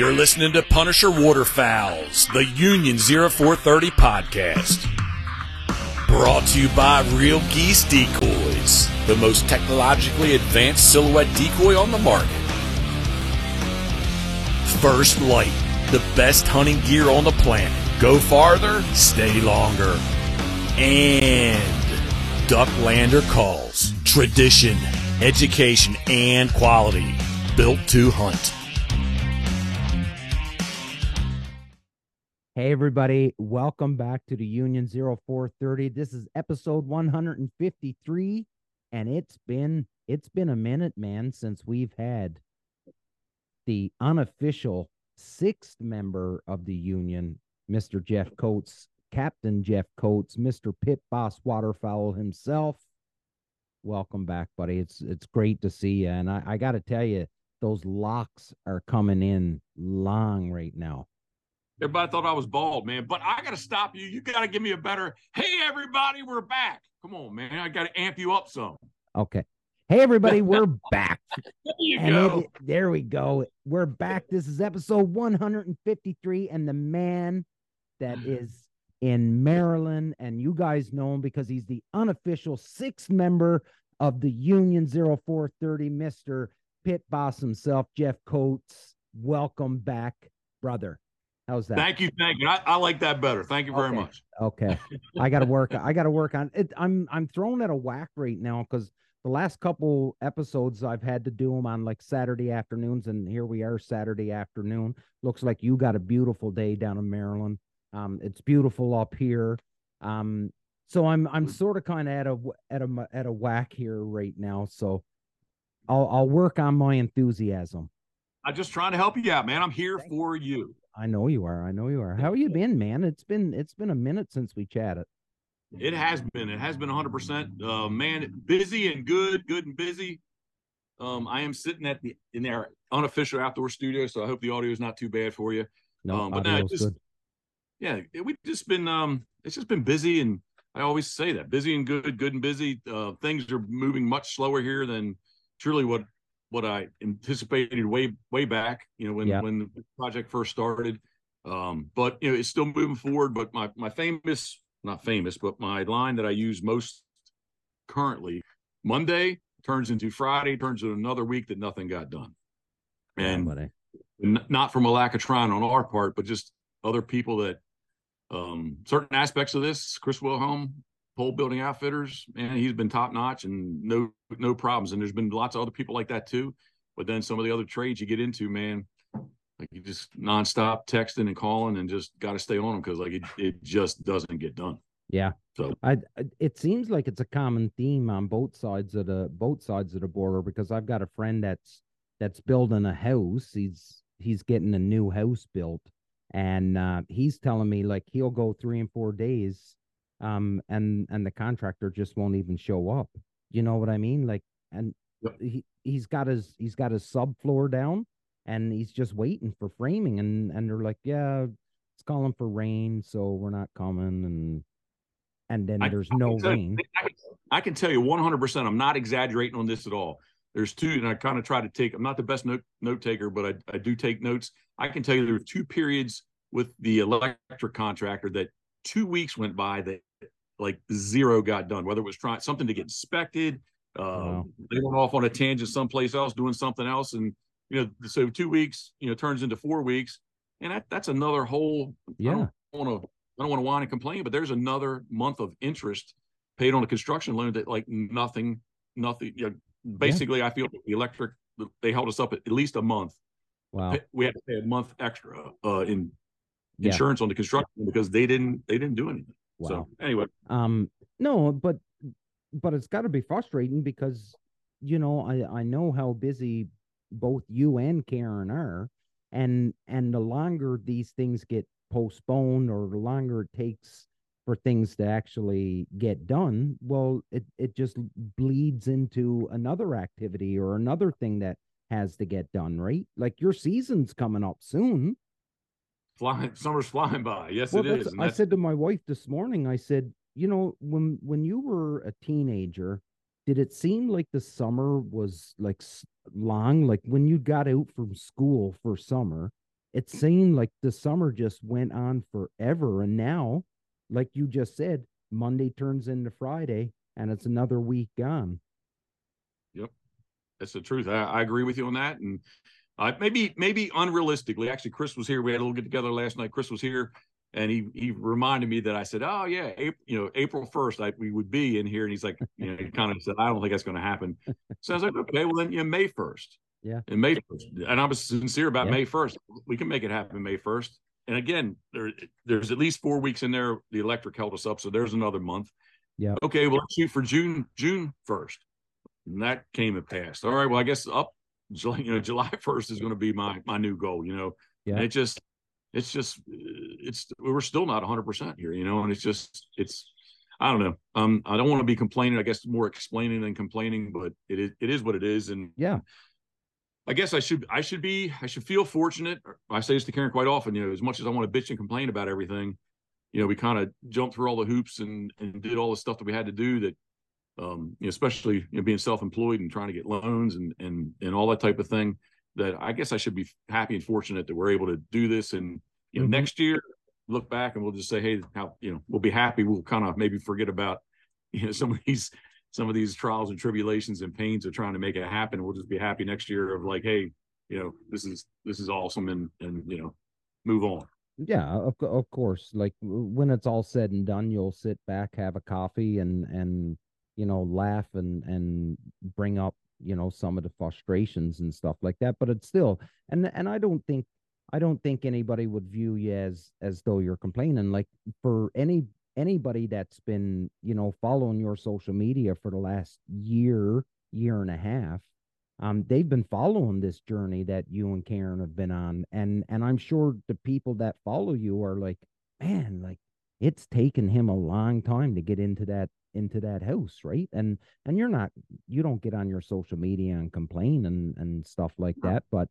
You're listening to Punisher Waterfowls, the Union 0430 podcast. Brought to you by Real Geese Decoys, the most technologically advanced silhouette decoy on the market. First Lite, the best hunting gear on the planet. Go farther, stay longer. And Ducklander Calls, tradition, education, and quality. Built to hunt. Hey everybody, welcome back to the Union 0430. This is episode 153 and it's been it's been a minute man since we've had the unofficial sixth member of the union, Mr. Jeff Coats, Captain Jeff Coats, Mr. Pit Boss Waterfowl himself. Welcome back, buddy. It's it's great to see you and I, I got to tell you those locks are coming in long right now. Everybody thought I was bald, man. But I got to stop you. You got to give me a better. Hey, everybody, we're back. Come on, man. I got to amp you up some. Okay. Hey, everybody, we're back. There you And go. it- there we go. We're back. This is episode 153, and the man that mm. is in Maryland, and you guys know him because he's the unofficial sixth member of the Union 0430, Mr. Pitboss himself, Jeff Coats. Welcome back, brother. How's that? Thank you, thank you. I, I like that better. Thank you very Okay. much. Okay. I gotta work. I gotta work on it. I'm I'm thrown at a whack right now because the last couple episodes I've had to do them on like Saturday afternoons, and here we are Saturday afternoon. Looks like you got a beautiful day down in Maryland. Um, it's beautiful up here. Um, so I'm I'm sort of kind of at a at a at a whack here right now. So I'll I'll work on my enthusiasm. I'm just trying to help you out, man. I'm here Thank for you. I know you are. I know you are. How you been, man? It's been it's been a minute since we chatted. It has been. It has been 100%. Uh, man, busy and good, good and busy. Um, I am sitting at the in our unofficial outdoor studio, so I hope the audio is not too bad for you. No, Um, but no, just- good. yeah, it- we've just been um it's just been busy and I always say that busy and good, good and busy. Uh things are moving much slower here than truly what what I anticipated way way back, you know, when Yeah. when the project first started. Um, but you know, it's still moving forward. But my my famous, not famous, but my line that I use most currently, Monday turns into Friday, turns into another week that nothing got done. And not from a lack of trying on our part, but just other people that um certain aspects of this, Chris Wilhelm, pole building outfitters, man, he's been top notch and no no problems. And there's been lots of other people like that too. But then some of the other trades you get into, man, like you just nonstop texting and calling and just got to stay on them because like it, it just doesn't get done. Yeah. So- I, it seems like it's a common theme on both sides of the both sides of the border because I've got a friend that's that's building a house. He's he's getting a new house built and uh he's telling me like he'll go 3 and 4 days um and and the contractor just won't even show up. You know what I mean? Like and Yep. he he's got his he's got his subfloor down and he's just waiting for framing and and they're like, "Yeah, it's calling for rain, so we're not coming." And and then I- there's I no you- rain. I can, I can tell you 100%. I'm not exaggerating on this at all. There's two, and I kind of try to take. I'm not the best note note taker, but I, I do take notes. I can tell you there were two periods with the electric contractor that two weeks went by that like zero got done. Whether it was trying something to get inspected, uh, Wow. they went off on a tangent someplace else doing something else, and you know, so two weeks, you know, turns into four weeks, and that that's another whole. Yeah. I don't want to. I don't want to whine and complain, but there's another month of interest paid on a construction loan that like nothing, nothing. You know, basically, I feel the electric they held us up at, at least a month. Wow. We had to pay a month extra uh, in Yeah. insurance on the construction because they didn't they didn't do anything. Wow. So anyway, Um, no, but but it's got to be frustrating because you know I I know how busy both you and Karen are, and and the longer these things get postponed or the longer it takes for things to actually get done, well, it it just bleeds into another activity or another thing that has to get done, right? Like your season's coming up soon. Flying summer's flying by. Yes, Well, it is. I said to my wife this morning, I said, you know, when when you were a teenager, did it seem like the summer was like long? Like when you got out from school for summer, it seemed like the summer just went on forever. And now, like you just said, Monday turns into Friday and it's another week gone. Yep. That's the truth. I, I agree with you on that. And uh, maybe, maybe unrealistically, actually, Chris was here. We had a little get together last night. Chris was here and he he reminded me that I said, "Oh yeah, April, you know, April first, I we would be in here." And he's like, you know, he kind of said, "I don't think that's going to happen." So I was like, "Okay, well then, you know, May first, yeah, and May first, and I was sincere about Yeah. May first. We can make it happen May first. And again, there there's at least four weeks in there. The electric held us up, so there's another month. Yeah. Okay, well let's shoot for June June first, and that came and passed. All right, well I guess up, you know, July first is going to be my my new goal. You know, Yeah. and it just it's just it's we're still not 100 percent here you know and it's just it's i don't know um i don't want to be complaining i guess more explaining than complaining but it is it is what it is and Yeah. i guess i should i should be i should feel fortunate i say this to karen quite often you know as much as i want to bitch and complain about everything you know we kind of jumped through all the hoops and and did all the stuff that we had to do that um you know, especially you know being self-employed and trying to get loans and and and all that type of thing that I guess I should be happy and fortunate that we're able to do this. And you know, Mhm. next year, look back and we'll just say, hey, how you know, we'll be happy. We'll kind of maybe forget about you know some of these some of these trials and tribulations and pains of trying to make it happen. We'll just be happy next year of like, hey, you know, this is this is awesome, and and you know, move on. Yeah, of, of course. Like when it's all said and done, you'll sit back, have a coffee and and you know, laugh and and bring up, you know, some of the frustrations and stuff like that. But it's still and and I don't think I don't think anybody would view you as as though you're complaining. Like for any anybody that's been, you know, following your social media for the last year, year and a half, um, they've been following this journey that you and Karen have been on, and and I'm sure the people that follow you are like, man, like it's taken him a long time to get into that into that house, right? And and you're not, you don't get on your social media and complain and and stuff like that, but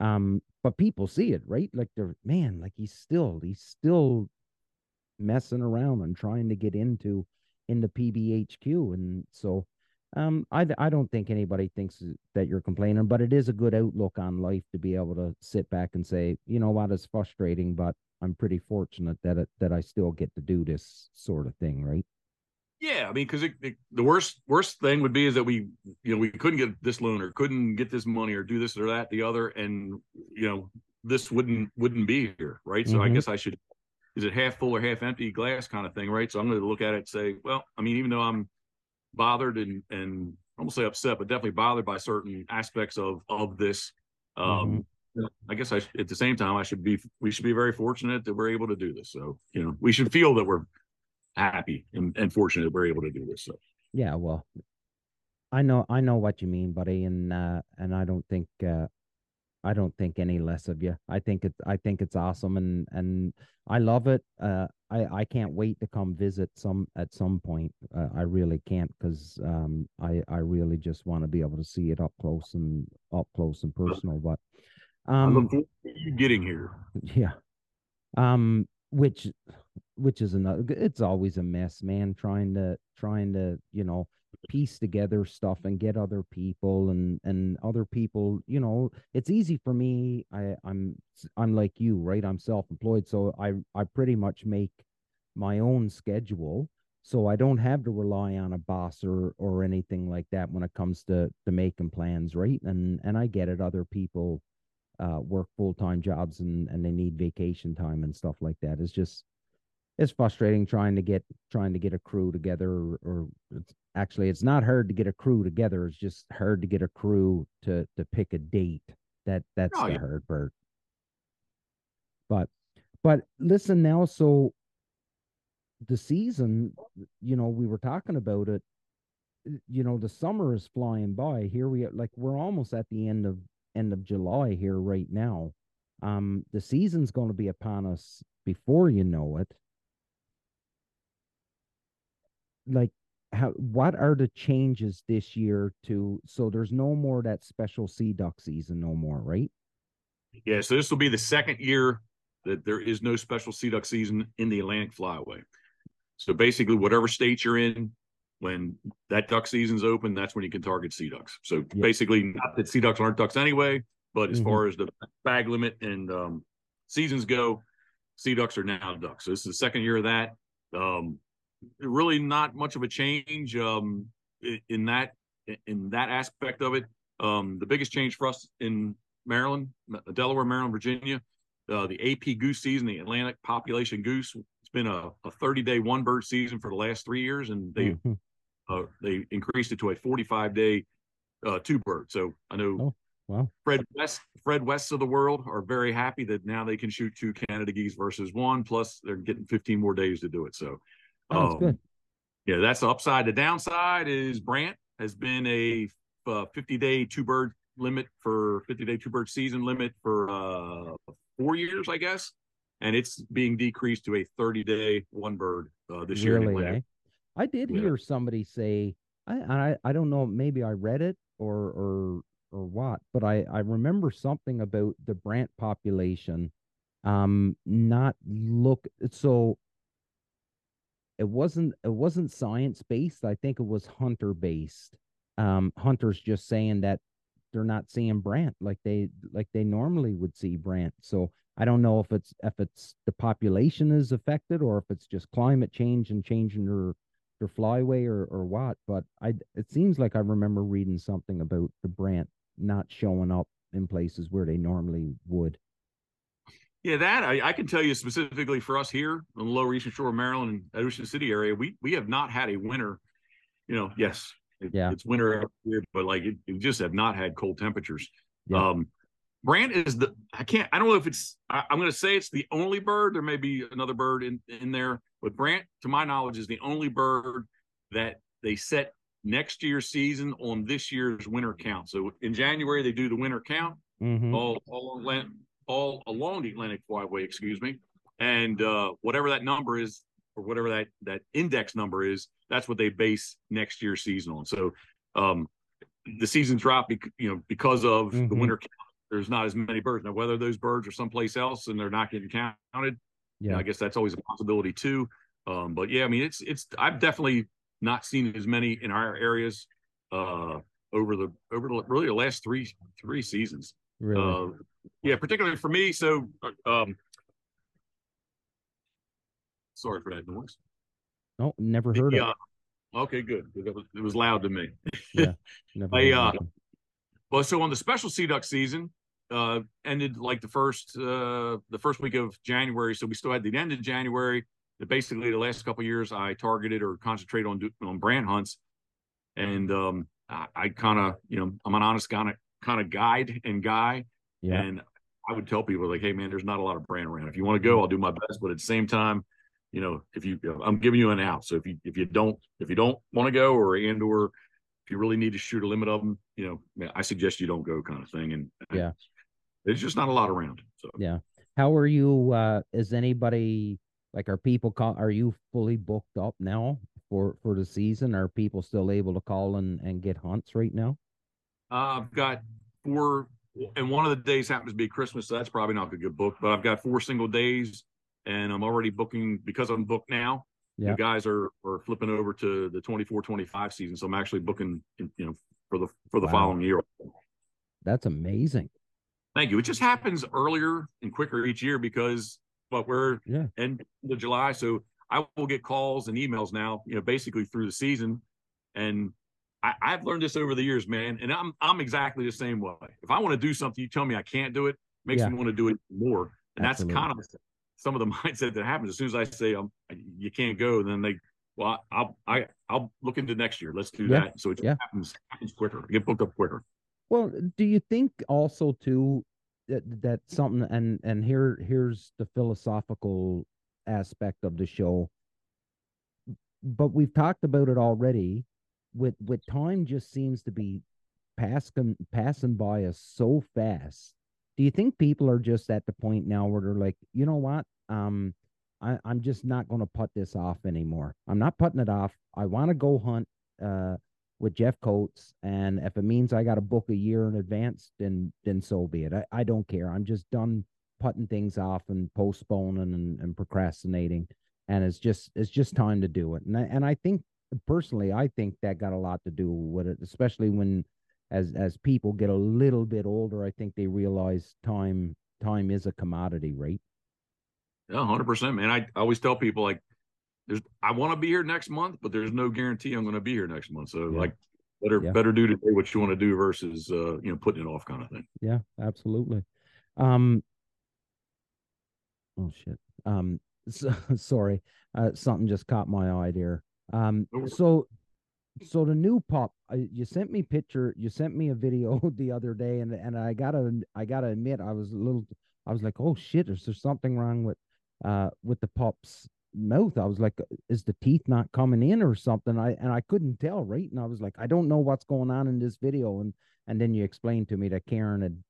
um, but people see it, right? Like they're man, like he's still he's still messing around and trying to get into into PBHQ, and so um, i i don't think anybody thinks that you're complaining, but it is a good outlook on life to be able to sit back and say, you know what, it's frustrating, but I'm pretty fortunate that it that I still get to do this sort of thing, right? Yeah, I mean, because the worst worst thing would be is that we, you know, we couldn't get this loan or couldn't get this money or do this or that, the other, and you know, this wouldn't wouldn't be here, right? So I Mhm. guess I should, is it half full or half empty glass kind of thing, right? So I'm going to look at it and say, well, I mean, even though I'm bothered and and I won't say upset, but definitely bothered by certain aspects of of this. Um, know, I guess I at the same time I should be we should be very fortunate that we're able to do this. So you know, we should feel that we're happy and, and fortunate that we're able to do this. So Yeah, well, I know I know what you mean, buddy, and uh and I don't think uh I don't think any less of you. I think it's I think it's awesome and and I love it. Uh I I can't wait to come visit some at some point. Uh, I really can't cuz um I I really just want to be able to see it up close and up close and personal, but um look forward you getting here. yeah. Um, which, which is another. It's always a mess, man. Trying to, trying to, you know, piece together stuff and get other people and and other people. You know, it's easy for me. I I'm I'm like you, right? I'm self-employed, so I I pretty much make my own schedule. So I don't have to rely on a boss or or anything like that when it comes to to making plans, right? And and I get it. Other people uh, work full time jobs and and they need vacation time and stuff like that. It's just it's frustrating trying to get trying to get a crew together or, or it's actually it's not hard to get a crew together. It's just hard to get a crew to to pick a date. That that's Oh, the yeah. hard part. But but listen now, so the season, you know, we were talking about it. You know, the summer is flying by. Here we are, like we're almost at the end of end of July here right now. Um, the season's going to be upon us before you know it. Like, how what are the changes this year to so there's no more that special sea duck season no more, right? Yeah, so this will be the second year that there is no special sea duck season in the Atlantic Flyway. So basically, whatever state you're in, when that duck season's open, that's when you can target sea ducks. So Yeah. basically, not that sea ducks aren't ducks anyway, but as Mhm. far as the bag limit and um, seasons go, sea ducks are now ducks. So this is the second year of that. Um, really not much of a change um, in that in that aspect of it. Um, the biggest change for us in Maryland, Delaware, Maryland, Virginia, uh, the AP goose season, the Atlantic population goose. It's been a, a 30 day one bird season for the last three years, and they mm-hmm. uh, they increased it to a 45 day uh, two bird. So I know oh, wow. Fred West, Fred Wests of the world are very happy that now they can shoot two Canada geese versus one. Plus, they're getting 15 more days to do it. So oh, um, good. Yeah, that's the upside. The downside is Brant has been a uh, 50 day two bird limit for 50 day two bird season limit for uh, four years, I guess, and it's being decreased to a 30 day one bird uh, this really, year. Eh? I did yeah. hear somebody say, I, I I don't know, maybe I read it or or or what, but I I remember something about the Brant population, um, not look so. It wasn't it wasn't science based. I think it was hunter based. Um, hunters just saying that they're not seeing Brant like they like they normally would see Brant. So I don't know if it's if it's the population is affected or if it's just climate change and changing their their flyway or or what. But I it seems like I remember reading something about the Brant not showing up in places where they normally would. Yeah, that I, I, can tell you specifically for us here on the Lower Eastern Shore of Maryland and Ocean City area, we we have not had a winter. You know, yes, it, yeah. It's winter here, but like it, it, just have not had cold temperatures. Yeah. Um, Brant is the I can't I don't know if it's I, am going to say it's the only bird. There may be another bird in in there, but Brant, to my knowledge, is the only bird that they set next year's season on this year's winter count. So in January they do the winter count mm-hmm. all all all along the Atlantic Flyway, excuse me, and uh, whatever that number is or whatever that that index number is, that's what they base next year's season on. So um, the season drop, you know, because of mm-hmm. the winter count, there's not as many birds. Now, whether those birds are someplace else and they're not getting counted, yeah, I guess that's always a possibility too. Um, but yeah, I mean, it's it's I've definitely not seen as many in our areas uh, over the over the, really the last three three seasons. Really? Uh, yeah, particularly for me. So uh, um, Sorry for that noise. Oh, never heard the, it. Uh, okay, good. It was, it was loud to me. Yeah. Never I, uh, well, so on the special sea duck season, uh, ended like the first uh, the first week of January. So we still had the end of January. That Basically, the last couple years, I targeted or concentrated on on Brant hunts, and um, I, I kind of you know I'm an honest kind of kind of guide and guy, yeah. and I would tell people like, hey man, there's not a lot of Brant around. If you want to go, I'll do my best, but at the same time, you know, if you, I'm giving you an out. So if you, if you don't, if you don't want to go or, and, or if you really need to shoot a limit of them, you know, I suggest you don't go kind of thing. And yeah, there's just not a lot around. So, yeah. How are you, uh, is anybody like, are people call, are you fully booked up now for, for the season? Are people still able to call and, and get hunts right now? Uh, I've got four, and one of the days happens to be Christmas. So that's probably not a good book, but I've got four single days and I'm already booking because I'm booked now. Yeah. The guys are are flipping over to the 24 25 season. So I'm actually booking you know for the for the wow. following year. That's amazing. Thank you. It just happens earlier and quicker each year because but we're yeah. end of July. So I will get calls and emails now, you know, basically through the season. And I, have learned this over the years, man. And I'm I'm exactly the same way. If I want to do something, you tell me I can't do it, makes yeah. me want to do it more. And Absolutely. that's kind of some of the mindset that happens as soon as I say um, you can't go, then they well I'll I I'll look into next year. Let's do yeah. that. So it yeah. happens happens quicker. Get booked up quicker. Well, do you think also too that that something and and here here's the philosophical aspect of the show. But we've talked about it already. With with time just seems to be passing passing by us so fast do you think people are just at the point now where they're like, you know what? Um, I, I'm just not going to put this off anymore. I'm not putting it off. I want to go hunt uh, with Jeff Coats, and if it means I got to book a year in advance, then then so be it. I, I don't care. I'm just done putting things off and postponing and, and procrastinating, and it's just it's just time to do it. And I, and I think personally, I think that got a lot to do with it, especially when as as people get a little bit older, I think they realize time time is a commodity, right? Yeah, hundred percent, man. I, I always tell people like, there's I want to be here next month, but there's no guarantee I'm going to be here next month. So Yeah. like, better Yeah. better do today what you want to do versus uh you know putting it off kind of thing. Yeah, absolutely. Um Oh shit. Um so, sorry. Uh something just caught my eye there. Um so so the new pup you sent me picture you sent me a video the other day and and I got to I got to admit I was a little I was like, "Oh shit, is there something wrong with uh with the pup's mouth?" I was like, "Is the teeth not coming in or something?" I and I couldn't tell, right? And I was like, "I don't know what's going on in this video." And and then you explained to me that Karen had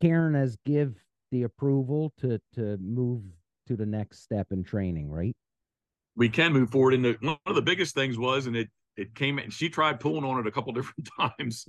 Karen has give the approval to to move to the next step in training, right? We can move forward. And the, one of the biggest things was, and it it came and she tried pulling on it a couple different times,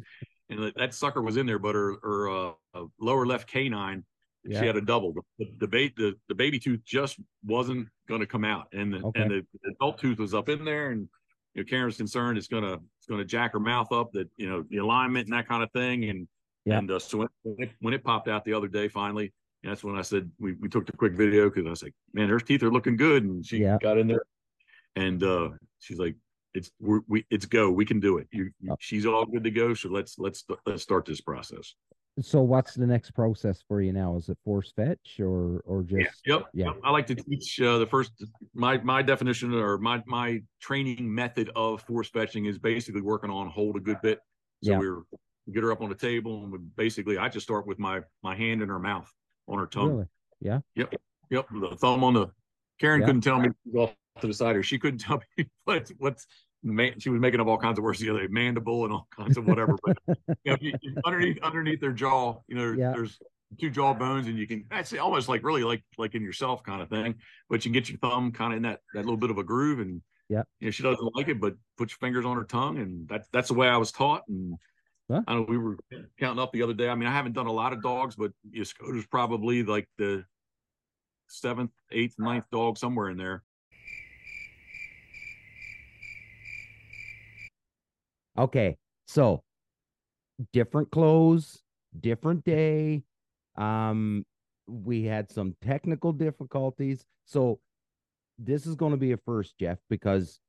and that, sucker was in there, but her her uh, lower left canine, Yeah. she had a double. The the, the the baby tooth just wasn't going to come out, and the Okay. and the, the adult tooth was up in there, and you know Karen's concerned it's gonna it's gonna jack her mouth up, that you know the alignment and that kind of thing, and Yeah. and uh, so when, when it, when it popped out the other day, finally. That's when I said we, we took the quick video because I was like, man, her teeth are looking good. And she Yeah. got in there and uh she's like it's we're, we it's go we can do it you, you- Oh. she's all good to go so let's let's let's start this process So what's the next process for you now? Is it force fetch or or just yep yeah. yep. i like to teach uh the first my my definition or my my training method of force fetching is basically working on hold a good bit so Yeah. we're we get her up on the table and we basically i just start with my my hand in her mouth on her tongue really? Yeah. Yep. Yep. The thumb on the Karen Yeah. couldn't tell me off the side, or she couldn't tell me what what's man. She was making up all kinds of words the other day, mandible and all kinds of whatever. But you know, you, underneath underneath their jaw, you know, Yeah. there's two jaw bones, and you can that's almost like really like like in yourself kind of thing. But you can get your thumb kind of in that that little bit of a groove, and Yeah. you know, she doesn't like it, but put your fingers on her tongue, and that's that's the way I was taught. And Huh. I know we were counting up the other day. I mean, I haven't done a lot of dogs, but you know, Scoter's probably like the seventh, eighth, ninth dog somewhere in there. Okay. So different clothes, different day. Um, we had some technical difficulties. So this is going to be a first, Jeff, because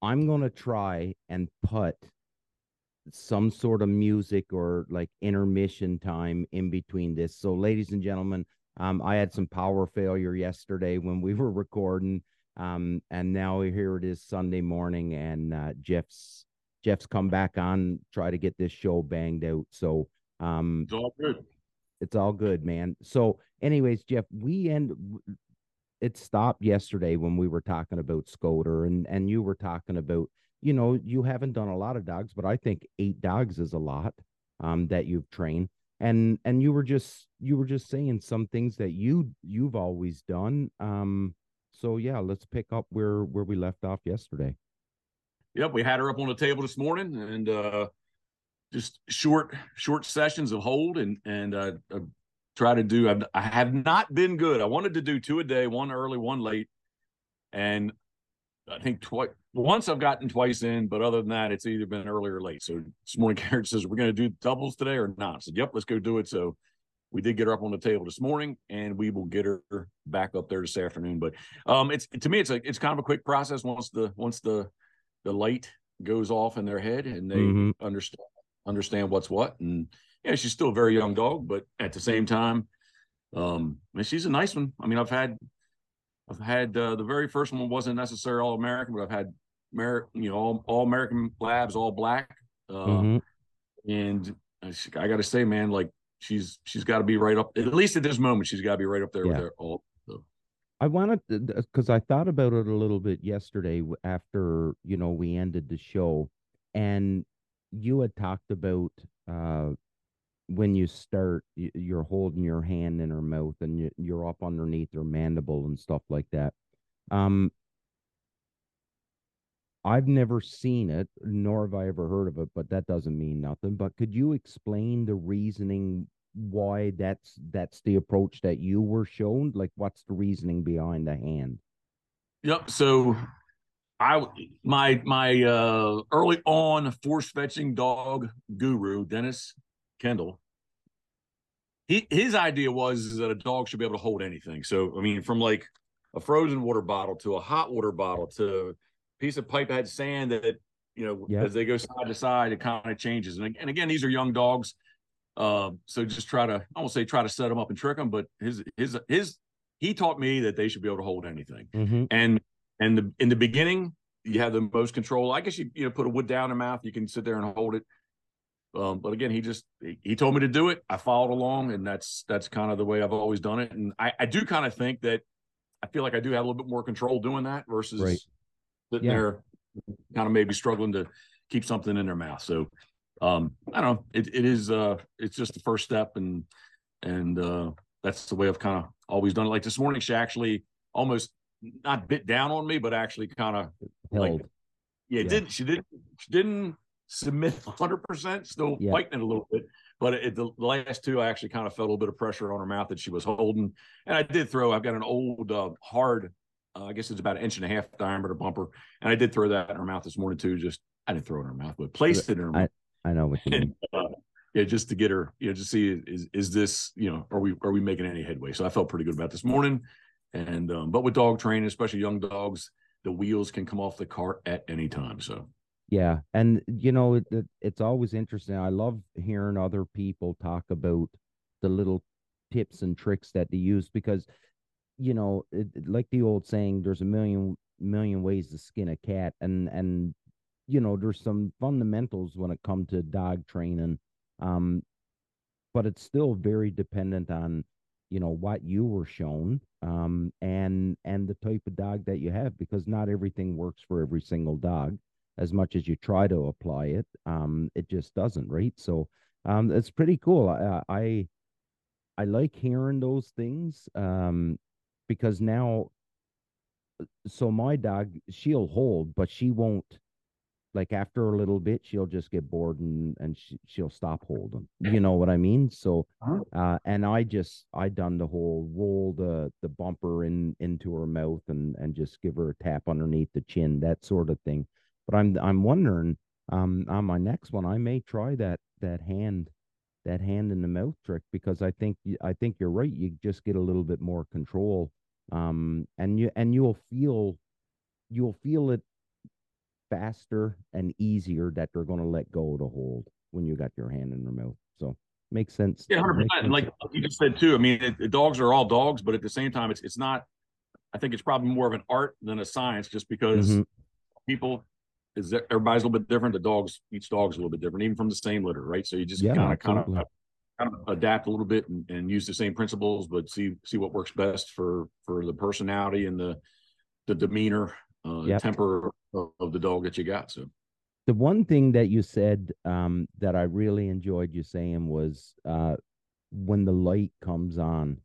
I'm going to try and put some sort of music or like intermission time in between this. So, ladies and gentlemen, um, I had some power failure yesterday when we were recording. Um, and now here it is Sunday morning, and uh, Jeff's Jeff's come back on, try to get this show banged out. So, um, It's all good. it's all good, man. So, anyways, Jeff, we end. It stopped yesterday when we were talking about Scoter, and and you were talking about, you know, you haven't done a lot of dogs, but I think eight dogs is a lot, um, that you've trained, and and you were just you were just saying some things that you you've always done, um. So yeah, let's pick up where where we left off yesterday. Yep, we had her up on the table this morning, and uh, just short short sessions of hold, and and uh, uh, try to do. I've, I have not been good. I wanted to do two a day, one early, one late, and I think twice. Once I've gotten twice in, but other than that, it's either been early or late. So this morning, Karen says, "We're going to do doubles today or not?" I said, "Yep, let's go do it." So we did get her up on the table this morning, and we will get her back up there this afternoon. But um, it's to me, it's a it's kind of a quick process once the once the the light goes off in their head and they Mhm. understand understand what's what. And yeah, she's still a very young dog, but at the same time, um, I she's a nice one. I mean, I've had I've had uh, the very first one wasn't necessarily all American, but I've had Amer- you know all, all American labs, all black. Uh, Mhm. And I got to say, man, like she's she's got to be right up. At least at this moment, she's got to be right up there with Yeah. their all. I wanted because I thought about it a little bit yesterday after you know we ended the show, and you had talked about uh when you start you're holding your hand in her mouth and you, you're up underneath her mandible and stuff like that. Um, I've never seen it, nor have I ever heard of it, but that doesn't mean nothing. But could you explain the reasoning why that's that's the approach that you were shown? Like, what's the reasoning behind the hand? Yep. So I my my uh early on force fetching dog guru, Dennis Kendall. he his idea was is that a dog should be able to hold anything. So I mean, from like a frozen water bottle to a hot water bottle to a piece of pipe had sand that you know Yep. as they go side to side, it kind of changes. And, and again, these are young dogs, uh, so just try to I won't say try to set them up and trick them, but his his his he taught me that they should be able to hold anything. Mhm. And and the, in the beginning, you have the most control. I guess you you know put a wood down in their mouth, you can sit there and hold it. Um, but again, he just he, he told me to do it. I followed along, and that's that's kind of the way I've always done it. And I, I do kind of think that I feel like I do have a little bit more control doing that versus Right. sitting Yeah. there kind of maybe struggling to keep something in their mouth. So um, I don't know. It it is uh it's just the first step and and uh that's the way I've kind of always done it. Like this morning, she actually almost not bit down on me, but actually kind of like yeah, Yeah. didn't she didn't she didn't submit 100 percent still Yeah. fighting it a little bit but it, the, last two i actually kind of felt a little bit of pressure on her mouth that she was holding and i did throw i've got an old uh, hard uh, i guess it's about an inch and a half diameter bumper and i did throw that in her mouth this morning too just i didn't throw it in her mouth but placed it in her mouth I know what you mean. and, uh, yeah, just to get her, you know, just see is is this, you know, are we are we making any headway? So I felt pretty good about this morning, and um, but with dog training, especially young dogs, the wheels can come off the cart at any time. So Yeah, and you know it, it, it's always interesting. I love hearing other people talk about the little tips and tricks that they use because you know, it, it- like the old saying, there's a million million ways to skin a cat, and and you know, there's some fundamentals when it comes to dog training, um, but it's still very dependent on you know what you were shown um and and the type of dog that you have because not everything works for every single dog. As much as you try to apply it um it just doesn't right? So um it's pretty cool. I i i like hearing those things um because now so my dog she'll hold but she won't like after a little bit she'll just get bored and and she, she'll stop holding you know what i mean? So Uh-huh. uh and i just i done the whole roll the the bumper in into her mouth and and just give her a tap underneath the chin that sort of thing. But i'm i'm wondering um on my next one i may try that that hand that hand in the mouth trick because i think i think you're right you just get a little bit more control um and you and you'll feel you'll feel it faster and easier that they're going to let go to hold when you got your hand in their mouth. So makes sense. yeah, hundred percent. Like you just said too, I mean, it, the dogs are all dogs, but at the same time, it's it's not. I think it's probably more of an art than a science, just because Mhm. people is that everybody's a little bit different. The dogs, each dog's a little bit different, even from the same litter, right? So you just kind of kind of kind of adapt a little bit and, and use the same principles, but see see what works best for for the personality and the the demeanor, uh, Yep. temper of, of the dog that you got. So the one thing that you said um, that I really enjoyed you saying was uh, when the light comes on.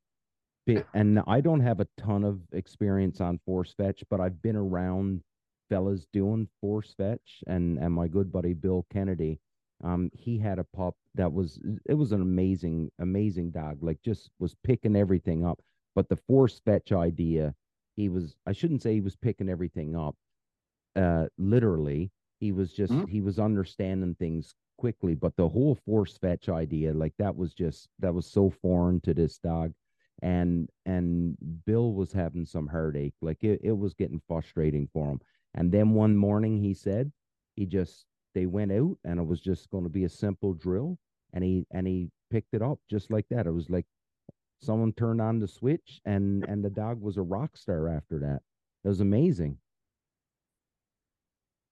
And I don't have a ton of experience on force fetch, but I've been around fellas doing force fetch, and and my good buddy Bill Kennedy, um, he had a pup that was it was an amazing amazing dog, like just was picking everything up. But the force fetch idea, he was I shouldn't say he was picking everything up, uh, literally. He was just Mhm. he was understanding things quickly but the whole force fetch idea like that was just that was so foreign to this dog. And and bill was having some heartache like it, it was getting frustrating for him. And then one morning he said he just they went out and it was just going to be a simple drill and he and he picked it up just like that. It was like someone turned on the switch and and the dog was a rock star after that it was amazing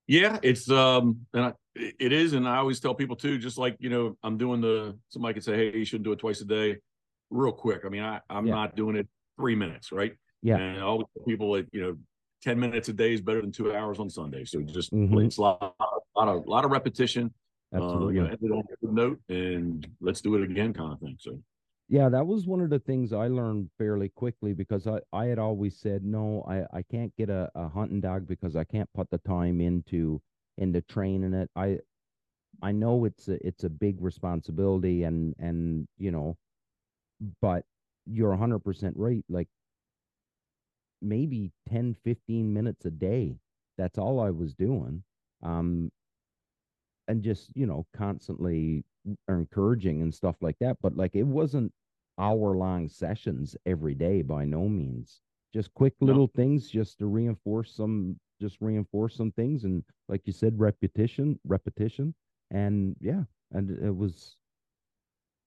yeah, it's um and I, it is, and I always tell people too, just like you know, I'm doing the somebody could say, hey, you shouldn't do it twice a day, real quick. I mean, I I'm Yeah. not doing it three minutes, right? Yeah. and all people that you know, ten minutes a day is better than two hours on Sunday. So just Mhm. it's a lot, lot of lot of repetition. absolutely Uh, you know, end it on a good note, and let's do it again, kind of thing. So Yeah, that was one of the things I learned fairly quickly because I, I had always said, no, I, I can't get a, a hunting dog because I can't put the time into into training it. I I know it's a it's a big responsibility and and you know, but you're hundred percent right. Like maybe 10, 15 minutes a day. That's all I was doing. Um and just, you know, constantly encouraging and stuff like that. But like it wasn't hour long sessions every day by no means. Just quick No. little things just to reinforce some just reinforce some things and like you said repetition repetition and yeah and it was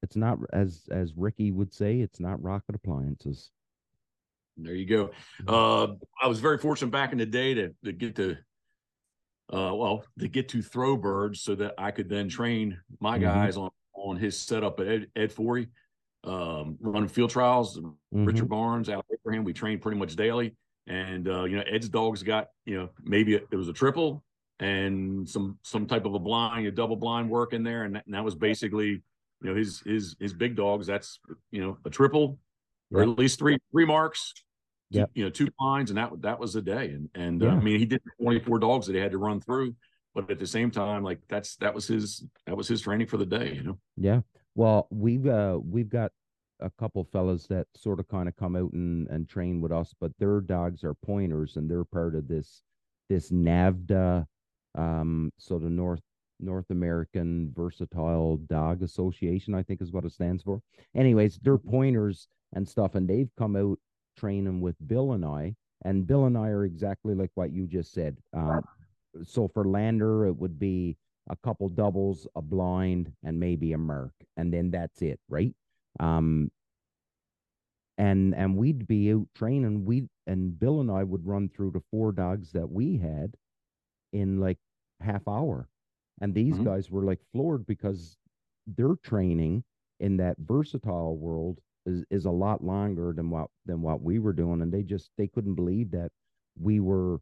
it's not as as Ricky would say it's not rocket appliances. There you go. Uh, I was very fortunate back in the day to to get to, uh, well, to get to throw birds so that I could then train my Mhm. guys on on his setup at Ed, Ed Forey, um, running field trials. Mhm. Richard Barnes, Al Abraham, we trained pretty much daily. And uh, you know, Ed's dogs got you know maybe it, it was a triple and some some type of a blind, a double blind work in there, and that, and that was basically you know his his his big dogs. That's you know a triple or at least three three marks. Yep. You know, two blinds, and that that was the day. And and uh, I mean, he did 24 dogs that he had to run through, but at the same time, like that's that was his that was his training for the day. You know. Yeah. Well, we've uh we've got a couple fellas that sort of kind of come out and and train with us, but their dogs are pointers and they're part of this this NAVHDA um so the North North American Versatile Dog Association, I think is what it stands for. Anyways, they're pointers and stuff, and they've come out training with Bill and I, and Bill and I are exactly like what you just said. Um, so for Lander, it would be a couple doubles, a blind, and maybe a merc, and then that's it, right? Um, and and we'd be out training. We and Bill and I would run through the four dogs that we had in like half hour, and these Mhm. guys were like floored because their training in that versatile world is is a lot longer than what than what we were doing, and they just they couldn't believe that we were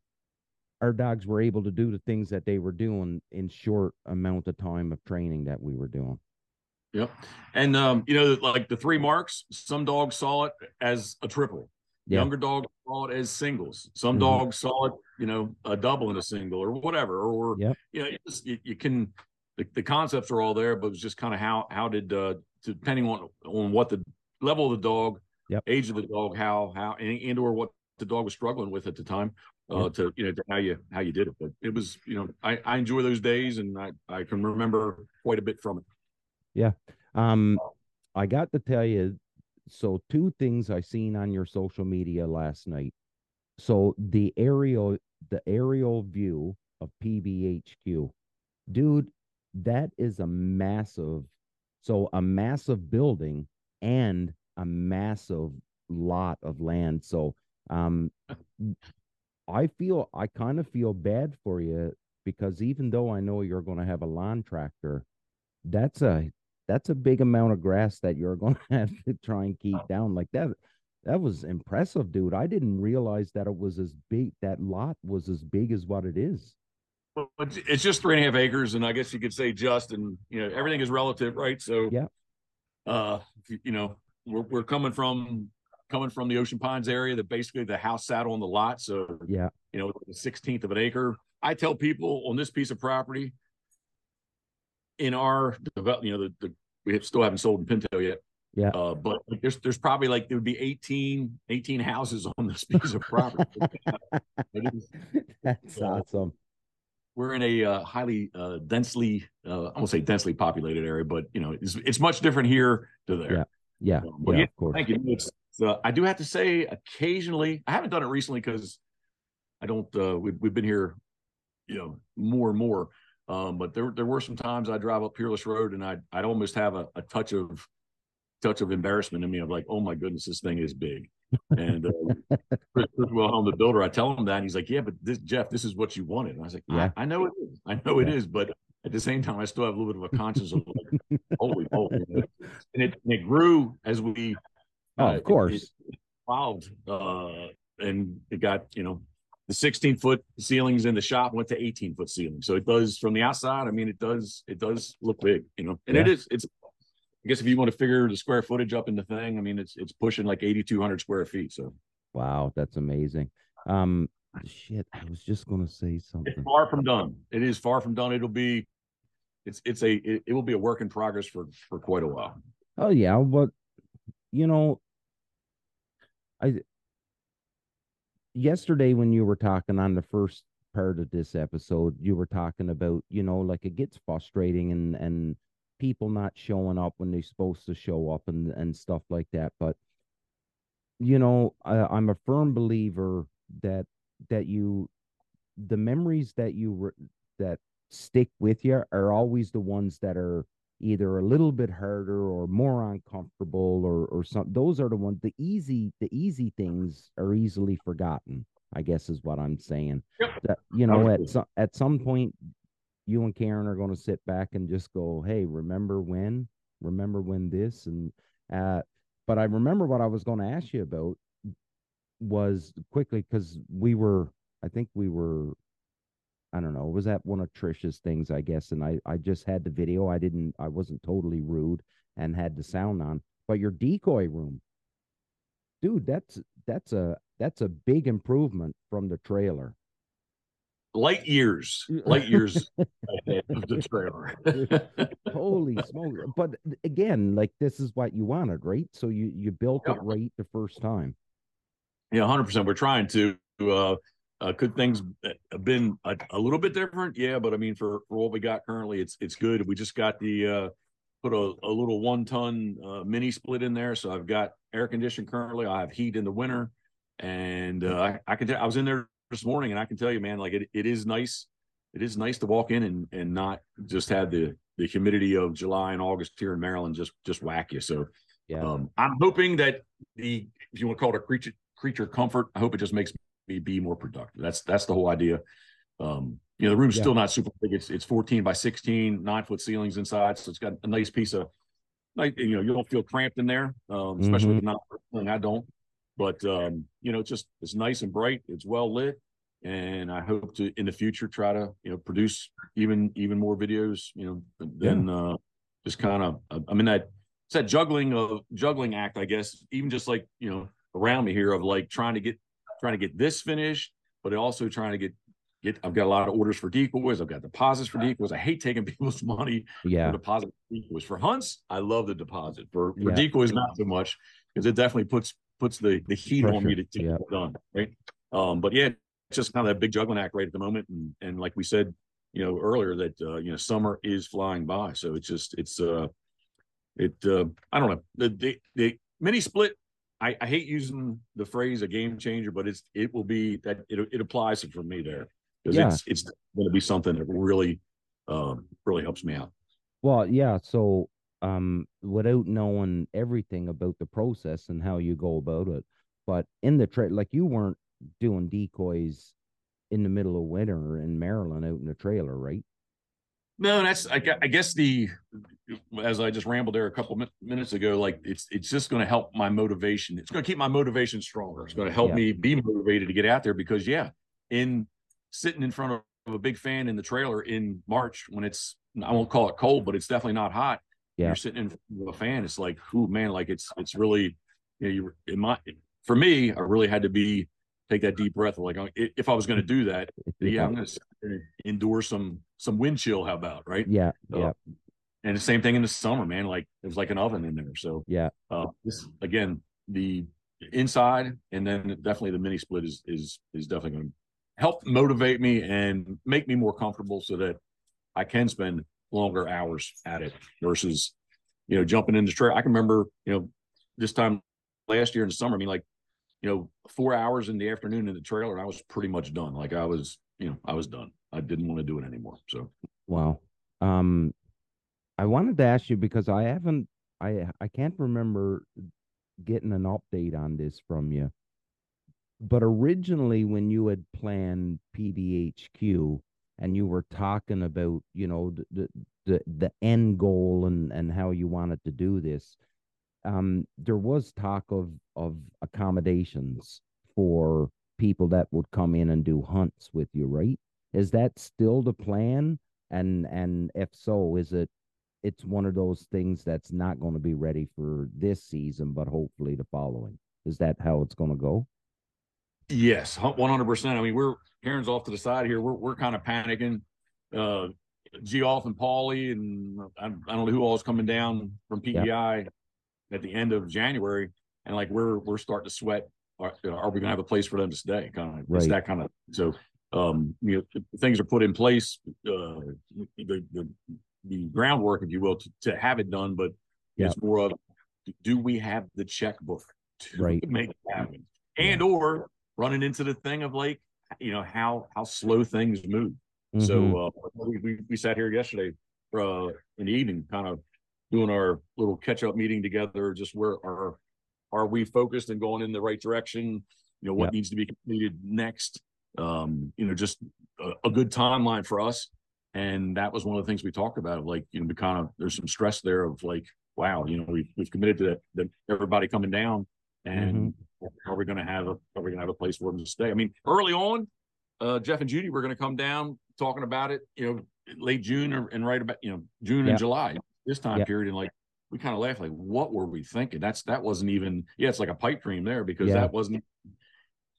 our dogs were able to do the things that they were doing in short amount of time of training that we were doing. Yep. And um, you know, like the three marks, some dogs saw it as a triple. Yeah. Younger dogs saw it as singles. Some Mhm. dogs saw it, you know, a double and a single or whatever. Or Yep. you know, just, you, you can the, the concepts are all there, but it's just kind of how how did uh depending on on what the level of the dog, Yep. age of the dog, how how and, and or what the dog was struggling with at the time. Uh, Yep. to you know to how you how you did it, but it was you know I I enjoy those days and I I can remember quite a bit from it. Yeah um, I got to tell you, so two things I seen on your social media last night. So the aerial, the aerial view of PBHQ, dude, that is a massive, so a massive building and a massive lot of land. So, um, I feel I kind of feel bad for you because even though I know you're going to have a lawn tractor, that's a that's a big amount of grass that you're going to have to try and keep down like that. That was impressive, dude. I didn't realize that it was as big. That lot was as big as what it is. Well, it's, it's just three and a half acres, and I guess you could say just, and you know everything is relative, right? So, Yeah. Uh, you- know, we're we're coming from coming from the Ocean Pines area that basically the house sat on the lot, so Yeah, you know, the sixteenth of an acre. I tell people on this piece of property, in our develop, you know, the, the we have, still haven't sold in Pinto yet. Yeah. Uh, but there's there's probably like there would be 18, 18 houses on this piece of property. That's awesome. We're in a uh, highly uh, densely uh, I won't say densely populated area, but you know it's it's much different here to there. Yeah. Yeah, Um, yeah, yeah, of course. Thank you. It's, uh, I do have to say, occasionally, I haven't done it recently because I don't. Uh, we've we've been here, you know, more and more. Um, but there there were some times I drive up Peerless Road and I'd I'd almost have a, a touch of touch of embarrassment in me of like, oh my goodness, this thing is big. And uh, Chris, Chris Wilhelm, the builder, I tell him that and he's like, yeah, but this Jeff, this is what you wanted. And I was like, Yeah. I, I know it is, I know it Yeah. is, but at the same time, I still have a little bit of a conscience of like, holy moly. And it, and it grew as we, Oh, uh, of course. it evolved, uh, and it got, you know, the 16 foot ceilings in the shop went to 18 foot ceilings. So it does from the outside. I mean, it does, it does look big, you know, and it Yeah. is, it's, I guess if you want to figure the square footage up in the thing, I mean, it's, it's pushing like 8,200 square feet. So Wow, that's amazing. Um, shit, I was just gonna say something. it's far from done. It is far from done. It'll be, it's, it's a, it, it will be a work in progress for, for quite a while. Oh yeah, but you know, I yesterday when you were talking on the first part of this episode, you were talking about, you know, like it gets frustrating and and people not showing up when they're supposed to show up and and stuff like that. But you know, I, I'm a firm believer that that you the memories that you re- that stick with you are always the ones that are either a little bit harder or more uncomfortable or or some those are the ones the easy the easy things are easily forgotten i guess is what i'm saying Yep. that you know at some at some point you and karen are going to sit back and just go hey remember when remember when this and uh but i remember what i was going to ask you about was quickly because we were i think we were I don't know. Was that one of Trisha's things, I guess? And I, I just had the video. I didn't, I wasn't totally rude and had the sound on. But your decoy room, dude, that's that's a that's a big improvement from the trailer. Light years, light years ahead of the trailer. Holy smoke! But again, like this is what you wanted, right? So you you built it right the first time. Yeah, hundred percent. We're trying to. Uh, uh, could things have been a, a little bit different? Yeah, but I mean, for for what we got currently, it's it's good. We just got the uh, put a, a little one ton uh, mini split in there, so I've got air conditioning currently. I have heat in the winter, and uh, I, I can tell. I was in there this morning, and I can tell you, man, like it, it is nice. It is nice to walk in and and not just have the the humidity of July and August here in Maryland just just whack you. So Yeah. um, I'm hoping that the if you want to call it a creature creature comfort, I hope it just makes me be more productive. That's that's the whole idea. Um, you know, the room's Yeah. still not super big. It's it's 14 by 16, nine foot ceilings inside, so it's got a nice piece of like you know you don't feel cramped in there, um, especially with not I don't. But um, you know, it's just it's nice and bright. It's well lit, and I hope to in the future try to you know produce even even more videos. You know, than uh, just kind of I mean that it's that juggling of juggling act, I guess. Even just like you know around me here of like trying to get trying to get this finished, but also trying to get get. I've got a lot of orders for decoys. I've got deposits for decoys. I hate taking people's money Yeah. for deposit for decoys. For hunts, I love the deposit. For for Yeah. decoys, not so much because it definitely puts puts the the heat on me to Pressure, get yeah. it done. Right. Um, but yeah, it's just kind of that big juggling act right at the moment. And and like we said, you know, earlier that uh, you know, summer is flying by. So it's just it's uh it uh I don't know. The the, the mini split I, I hate using the phrase a game changer, but it's it will be that it, it applies for me there because Yeah. it's it's going to be something that really um really helps me out. Well, yeah. So, um, without knowing everything about the process and how you go about it, but in the trade, like you weren't doing decoys in the middle of winter in Maryland out in the trailer, right? No, that's I, I guess the as I just rambled there a couple minutes ago, like it's it's just going to help my motivation. It's going to keep my motivation stronger. It's going to help Yeah. me be motivated to get out there because yeah, in sitting in front of a big fan in the trailer in March when it's I won't call it cold, but it's definitely not hot. Yeah. You're sitting in front of a fan. It's like, ooh man, like it's it's really you know you in my for me, I really had to be take that deep breath like if I was going to do that, yeah, I'm going to endure some some wind chill. How about right? yeah, Uh, yeah, and the same thing in the summer, man. Like it was like an oven in there. So yeah. uh, this again, the inside, and then definitely the mini split is is is definitely going to help motivate me and make me more comfortable so that I can spend longer hours at it versus you know jumping into trail. I can remember you know this time last year in the summer. I mean, like you know, four hours in the afternoon in the trailer, and I was pretty much done. Like I was, you know, I was done. I didn't want to do it anymore. So Wow. Um, I wanted to ask you because I haven't, I I can't remember getting an update on this from you. But originally, when you had planned PDHQ and you were talking about, you know, the the the, end goal and and how you wanted to do this, um, there was talk of of accommodations for people that would come in and do hunts with you, right? Is that still the plan? And and if so, is it it's one of those things that's not going to be ready for this season, but hopefully the following. Is that how it's going to go? Yes, one hundred percent. I mean, we're Karen's off to the side here. We're we're kind of panicking. Uh, Geoff and Paulie and I, I don't know who all is coming down from PEI at the end of January, and like we're we're starting to sweat. Are, are we going to have a place for them to stay? Kind of it's that kind of so. Um, you know, things are put in place. Uh, the, the the groundwork, if you will, to, to have it done. But Yeah. it's more of do we have the checkbook to Right. make it happen, and or running into the thing of like you know how how slow things move. Mhm. So uh, we, we we sat here yesterday uh, in the evening, kind of doing our little catch up meeting together. Just where are are we focused and going in the right direction? You know what Yeah. needs to be completed next. Um, you know, just a, a good timeline for us. And that was one of the things we talked about. Of like, you know, we kind of there's some stress there of like, wow, you know, we've we've committed to that, that everybody coming down, and are we going to have a are we going to have a place for them to stay? I mean, early on, uh, Jeff and Judy were going to come down talking about it, you know, late June or, and right about you know June Yeah. and July this time Yeah. period, and like we kind of laughed like, what were we thinking? That's that wasn't even yeah, it's like a pipe dream there because Yeah. that wasn't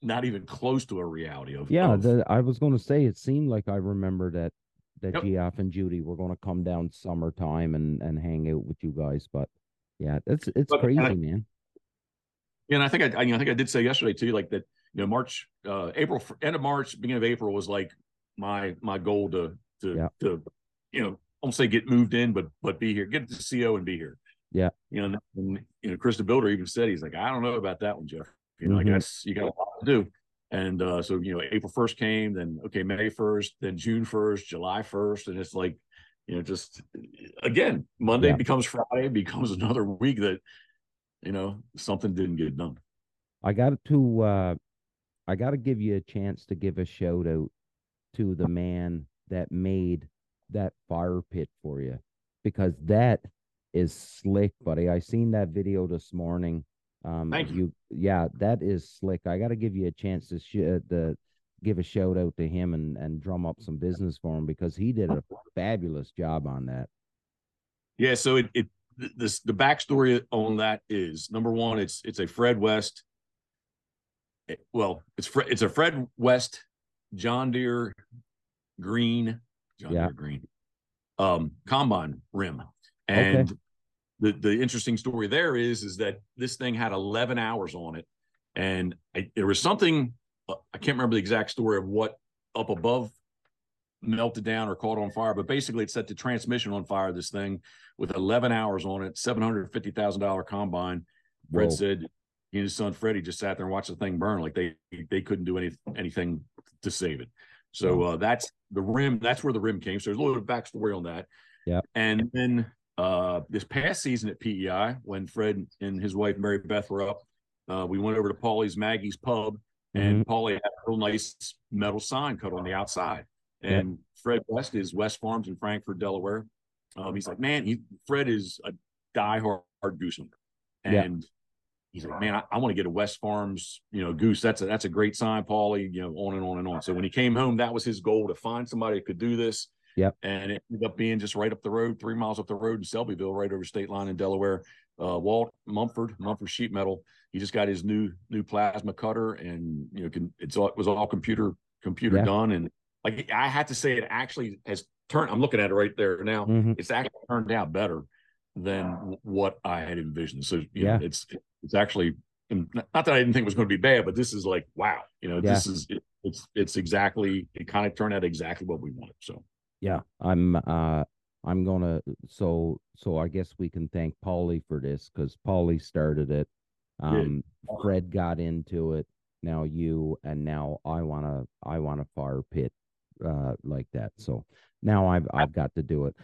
not even close to a reality of Yeah, of- the, I was going to say it seemed like I remember that that Yep. Geoff and Judy were going to come down summertime and and hang out with you guys, but yeah, it's it's But- crazy, I- man. And I think I, I, you know, I think I did say yesterday too, like that. You know, March, uh, April, end of March, beginning of April was like my my goal to to Yeah. to you know, I won't say get moved in, but but be here, get the CO and be here. Yeah. You know, and, you know, Chris the Builder even said he's like, I don't know about that one, Jeff. You know, Mhm. like that's you got a lot to do. And uh, so you know, April first came, then okay, May first, then June first, July first, and it's like, you know, just again, Monday Yeah. becomes Friday, becomes another week that, you know, something didn't get done. I got to uh I got to give you a chance to give a shout out to the man that made that fire pit for you because that is slick, buddy. I seen that video this morning. Um Thank you. yeah, that is slick. I got to give you a chance to sh- uh, to give a shout out to him and and drum up some business for him because he did a fabulous job on that. Yeah, so it it this the backstory on that is number one, it's it's a Fred West. eh, Well, it's Fred it's a Fred West John Deere green, John Yeah. Deere green, um, combine rim, Okay. and the the interesting story there is is that this thing had 11 hours on it, and I, there was something uh, I can't remember the exact story of what up above melted down or caught on fire, but basically it set the transmission on fire. This thing with 11 hours on it, seven hundred fifty thousand dollar combine. Fred Whoa. said he and his son Freddie just sat there and watched the thing burn. Like they they couldn't do any anything to save it. So uh, that's the rim. That's where the rim came. So there's a little bit of backstory on that. Yep. And then uh, this past season at PEI, when Fred and his wife Mary Beth were up, uh, we went over to Paulie's Maggie's Pub, and Paulie had a real nice metal sign cut on the outside. And Fred West is West Farms in Frankford, Delaware. Um, he's like, man, he Fred is a diehard goose hunter, Yeah. and he's like, man, I, I want to get a West Farms, you know, goose. That's a that's a great sign, Paulie. You know, on and on and on. So when he came home, that was his goal to find somebody that could do this. Yep. And it ended up being just right up the road, three miles up the road in Selbyville, right over state line in Delaware. Uh, Walt Mumford, Mumford Sheet Metal. He just got his new new plasma cutter, and you know, can it's all it was all computer computer Yeah. done, and like I had to say, it actually has turned. I'm looking at it right there now. Mhm. It's actually turned out better than what I had envisioned. So you know, Yeah. it's it's actually not that I didn't think it was going to be bad, but this is like wow, you know, this is it, it's it's exactly it kind of turned out exactly what we wanted. So Yeah, I'm uh I'm gonna so so I guess we can thank Paulie for this because Paulie started it. Um Fred got into it. Now you and now I wanna I want a fire pit uh like that. So now I've I've got to do it.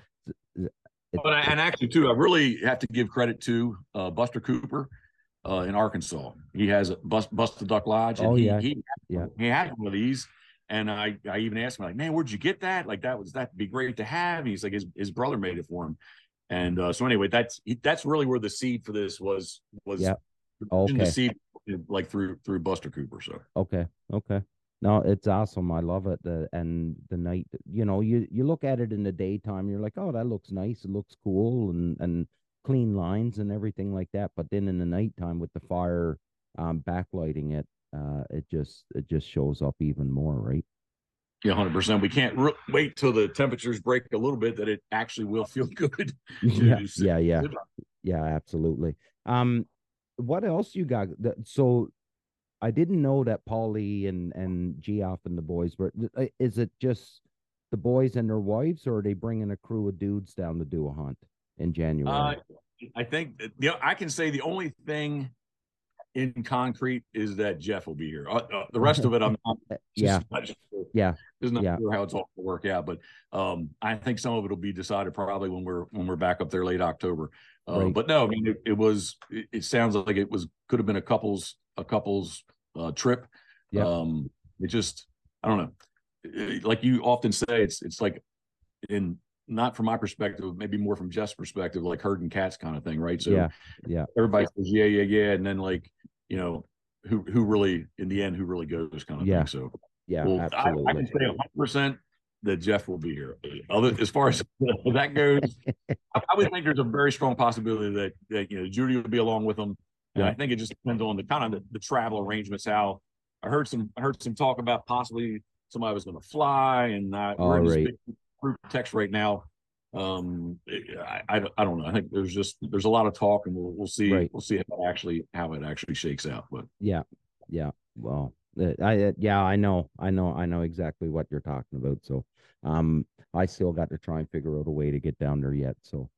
But I, and actually, too, I really have to give credit to uh, Buster Cooper uh, in Arkansas. He has a Bust, Bust the Duck Lodge. And Oh, he, yeah. he, Yeah. he had one of these. And I, I even asked him, like, man, where'd you get that? Like, that was that'd be great to have. And he's like, his, his brother made it for him. And uh, so anyway, that's that's really where the seed for this was was Yeah. Okay. the seed like through through Buster Cooper. So Okay. Okay. No, it's awesome. I love it. The and the night, you know, you you look at it in the daytime, you're like, oh, that looks nice. It looks cool and and clean lines and everything like that. But then in the nighttime with the fire um backlighting it, uh, it just it just shows up even more, right? yeah, hundred percent. We can't re- wait till the temperatures break a little bit that it actually will feel good. yeah, yeah, yeah, yeah, absolutely. Um, what else you got? That- So, I didn't know that Paulie and and Geoff and the boys were. uh, Is it just the boys and their wives, or are they bringing a crew of dudes down to do a hunt in January? Uh, I think you know, I can say the only thing in concrete is that Jeff will be here. Uh, uh, the rest of it, I'm not. yeah, not sure. yeah, Just not yeah. sure how it's all going to work out, but um, I think some of it will be decided probably when we're when we're back up there late October. Uh, Right. But no, I mean, it, it was. It, it sounds like it was could have been a couple's a couple's uh, trip. Yep. Um, it just, I don't know. Like you often say, it's it's like in not from my perspective, maybe more from Jeff's perspective, like herding cats kind of thing, right? So yeah, yeah. everybody says yeah, yeah, yeah, and then like you know who who really in the end who really goes kind of Yeah. thing. So Yeah, well, I, I can say 100 percent that Jeff will be here. Other as far as that goes, I, would think there's a very strong possibility that that you know Judy will be along with them. And Yeah. I think it just depends on the kind of the, the travel arrangements. How I heard some I heard some talk about possibly somebody was going to fly, and I, we're in this big group text right now. Um, I, I don't- I don't know. I think there's just there's a lot of talk, and we'll we'll see Right. we'll see how it actually how it actually shakes out. But Yeah, yeah. Well, uh, I uh, yeah, I know, I know, I know exactly what you're talking about. So, um, I still got to try and figure out a way to get down there yet. So,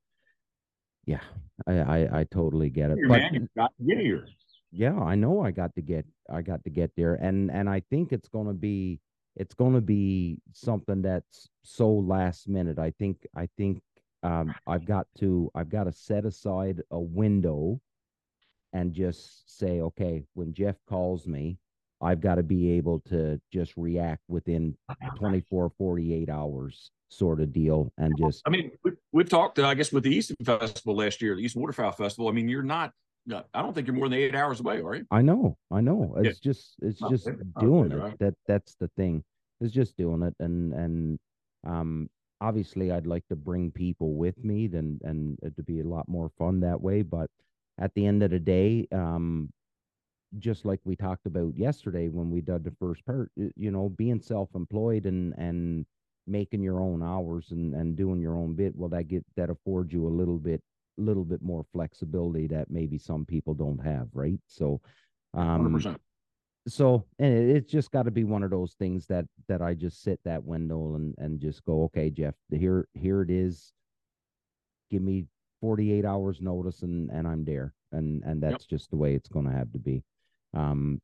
yeah, I I, I totally get it. Here, But man, you got to get here. yeah, I know I got to get I got to get there, and and I think it's gonna be it's gonna be something that's so last minute. I think I think um I've got to I've got to set aside a window and just say, okay, when Jeff calls me, I've got to be able to just react within 24, 48 hours sort of deal and just I mean, we, we've talked, uh, I guess, with the Easton Festival last year, the Easton Waterfowl Festival. I mean, you're not, I don't think you're more than eight hours away, are you? I know, I know. Yeah. It's just it's Not just not doing bad, it. right? That that's the thing. It's just doing it and and um obviously I'd like to bring people with me then and it to be a lot more fun that way, but at the end of the day, um just like we talked about yesterday when we did the first part, you know, being self-employed and and making your own hours and and doing your own bit, well that get that affords you a little bit little bit more flexibility that maybe some people don't have, right? So um percent. so and it, it's just got to be one of those things that that I just sit that window and and just go, okay, Jeff, here here it is. Give me 48 hours notice and and I'm there. And and that's just the way it's going to have to be. Um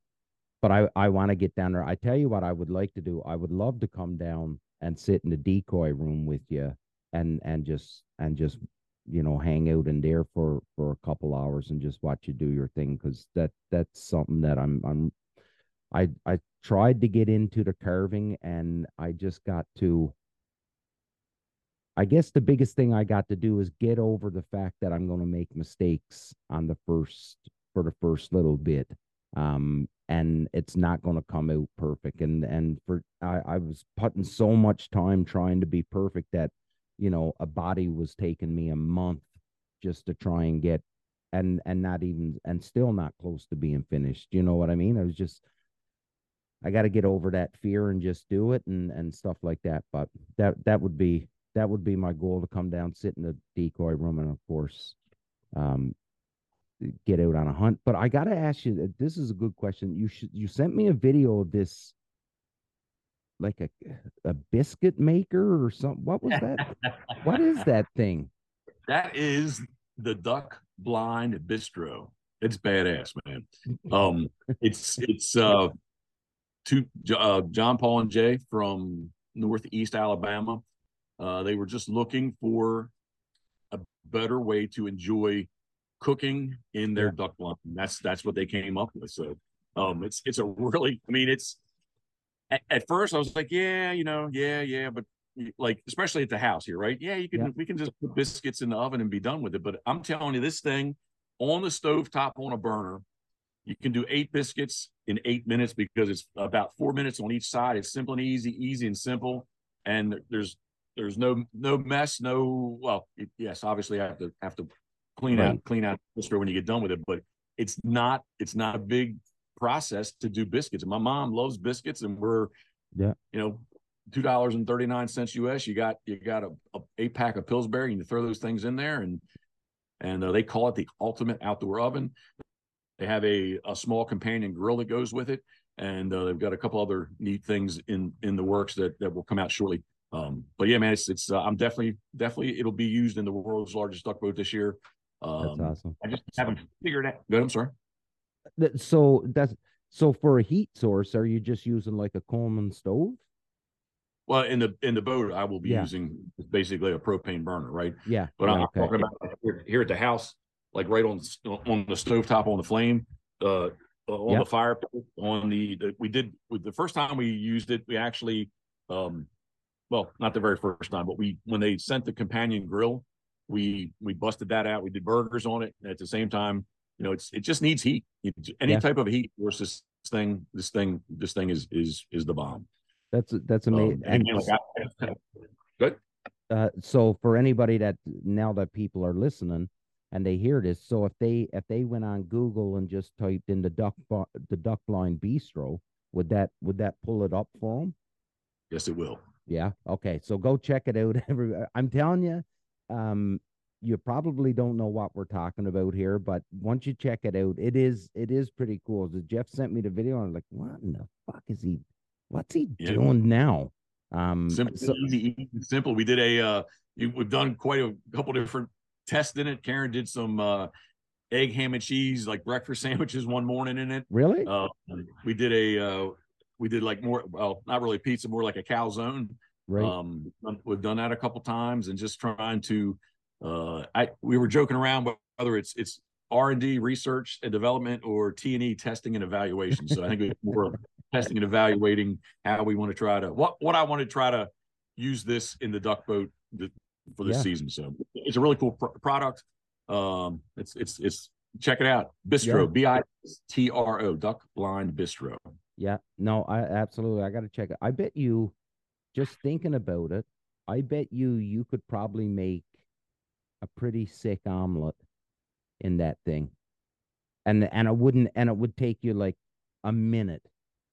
but I I want to get down there. I tell you what I would like to do. I would love to come down and sit in the decoy room with you and and just and just you know hang out in there for for a couple hours and just watch you do your thing because that that's something that I'm I'm I I tried to get into the carving and I just got to I guess the biggest thing I got to do is get over the fact that I'm going to make mistakes on the first for the first little bit. Um and it's not going to come out perfect and and for I I was putting so much time trying to be perfect that you know a body was taking me a month just to try and get and and not even and still not close to being finished. You know what I mean? I was just I got to get over that fear and just do it and and stuff like that. But that that would be that would be my goal to come down, sit in the decoy room, and of course, um, get out on a hunt. But I got to ask you, this is a good question. You should you sent me a video of this, like a a biscuit maker or something. What was that? what is that thing? That is the Duck Blind Bistro. It's badass, man. Um, it's it's uh, two uh, John Paul and Jay from Northeast Alabama. Uh, they were just looking for a better way to enjoy cooking in their duck blind. That's that's what they came up with. So, um, it's it's a really, I mean, it's at, at first I was like, yeah, you know, yeah, yeah, but like especially at the house here, right? Yeah, you can Yeah. we can just put biscuits in the oven and be done with it. But I'm telling you, this thing on the stove top on a burner, you can do eight biscuits in eight minutes because it's about four minutes on each side. It's simple and easy, easy and simple, and there's there's no no mess, no well, yes, obviously I have to have to clean out clean out the store when you get done with it, but it's not it's not a big process to do biscuits. And my mom loves biscuits, and we're Yeah. you know two dollars and thirty nine cents US. You got you got a, a eight pack of Pillsbury, and you throw those things in there, and and uh, they call it the ultimate outdoor oven. They have a a small companion grill that goes with it, and uh, they've got a couple other neat things in in the works that that will come out shortly. Um, but yeah, man, it's it's uh, I'm definitely definitely it'll be used in the world's largest duck boat this year. Um, That's awesome. I just haven't figured out. Good. I'm sorry. That- So that's so for a heat source, are you just using like a Coleman stove? Well, in the in the boat, I will be Yeah. using basically a propane burner, right? Yeah. But yeah, I'm okay. talking about like, here, here at the house, like right on on the stovetop on the flame, uh, on Yep. the fire on the, the we did the first time we used it, we actually, um, well, not the very first time, but we when they sent the companion grill, we we busted that out. We did burgers on it at the same time. You know, it's it just needs heat. It- any Yeah. type of heat versus this thing. This thing. This thing is is is the bomb. That's that's Um, amazing. and and like I- good. uh, so for anybody that now that people are listening and they hear this, so if they if they went on Google and just typed in the duck the duck blind bistro, would that would that pull it up for them? Yes, it will. Yeah. Okay. So go check it out. Every I'm telling you, um, you probably don't know what we're talking about here, but once you check it out, it is it is pretty cool. So Jeff sent me the video, and I'm like, what in the fuck is he? What's he Yeah. doing now? Um, Simple, so- easy, easy, simple. We did a uh we've done quite a couple different tests in it. Karen did some uh egg ham and cheese like breakfast sandwiches one morning in it. really? Uh we did a uh we did like more well not really pizza, more like a calzone. Right. Um we've done that a couple times and just trying to uh I we were joking around whether it's it's R and D research and development or T and E testing and evaluation. So I think it's more testing and evaluating how we want to try to what what I want to try to use this in the duck boat for this Yeah. season. So it's a really cool pro- product. Um, it's it's it's check it out. Bistro B I S T R O Duck Blind Bistro. Yeah, no, I absolutely. I got to check it. I bet you, just thinking about it, I bet you you could probably make a pretty sick omelet in that thing, and and it wouldn't, and it would take you like a minute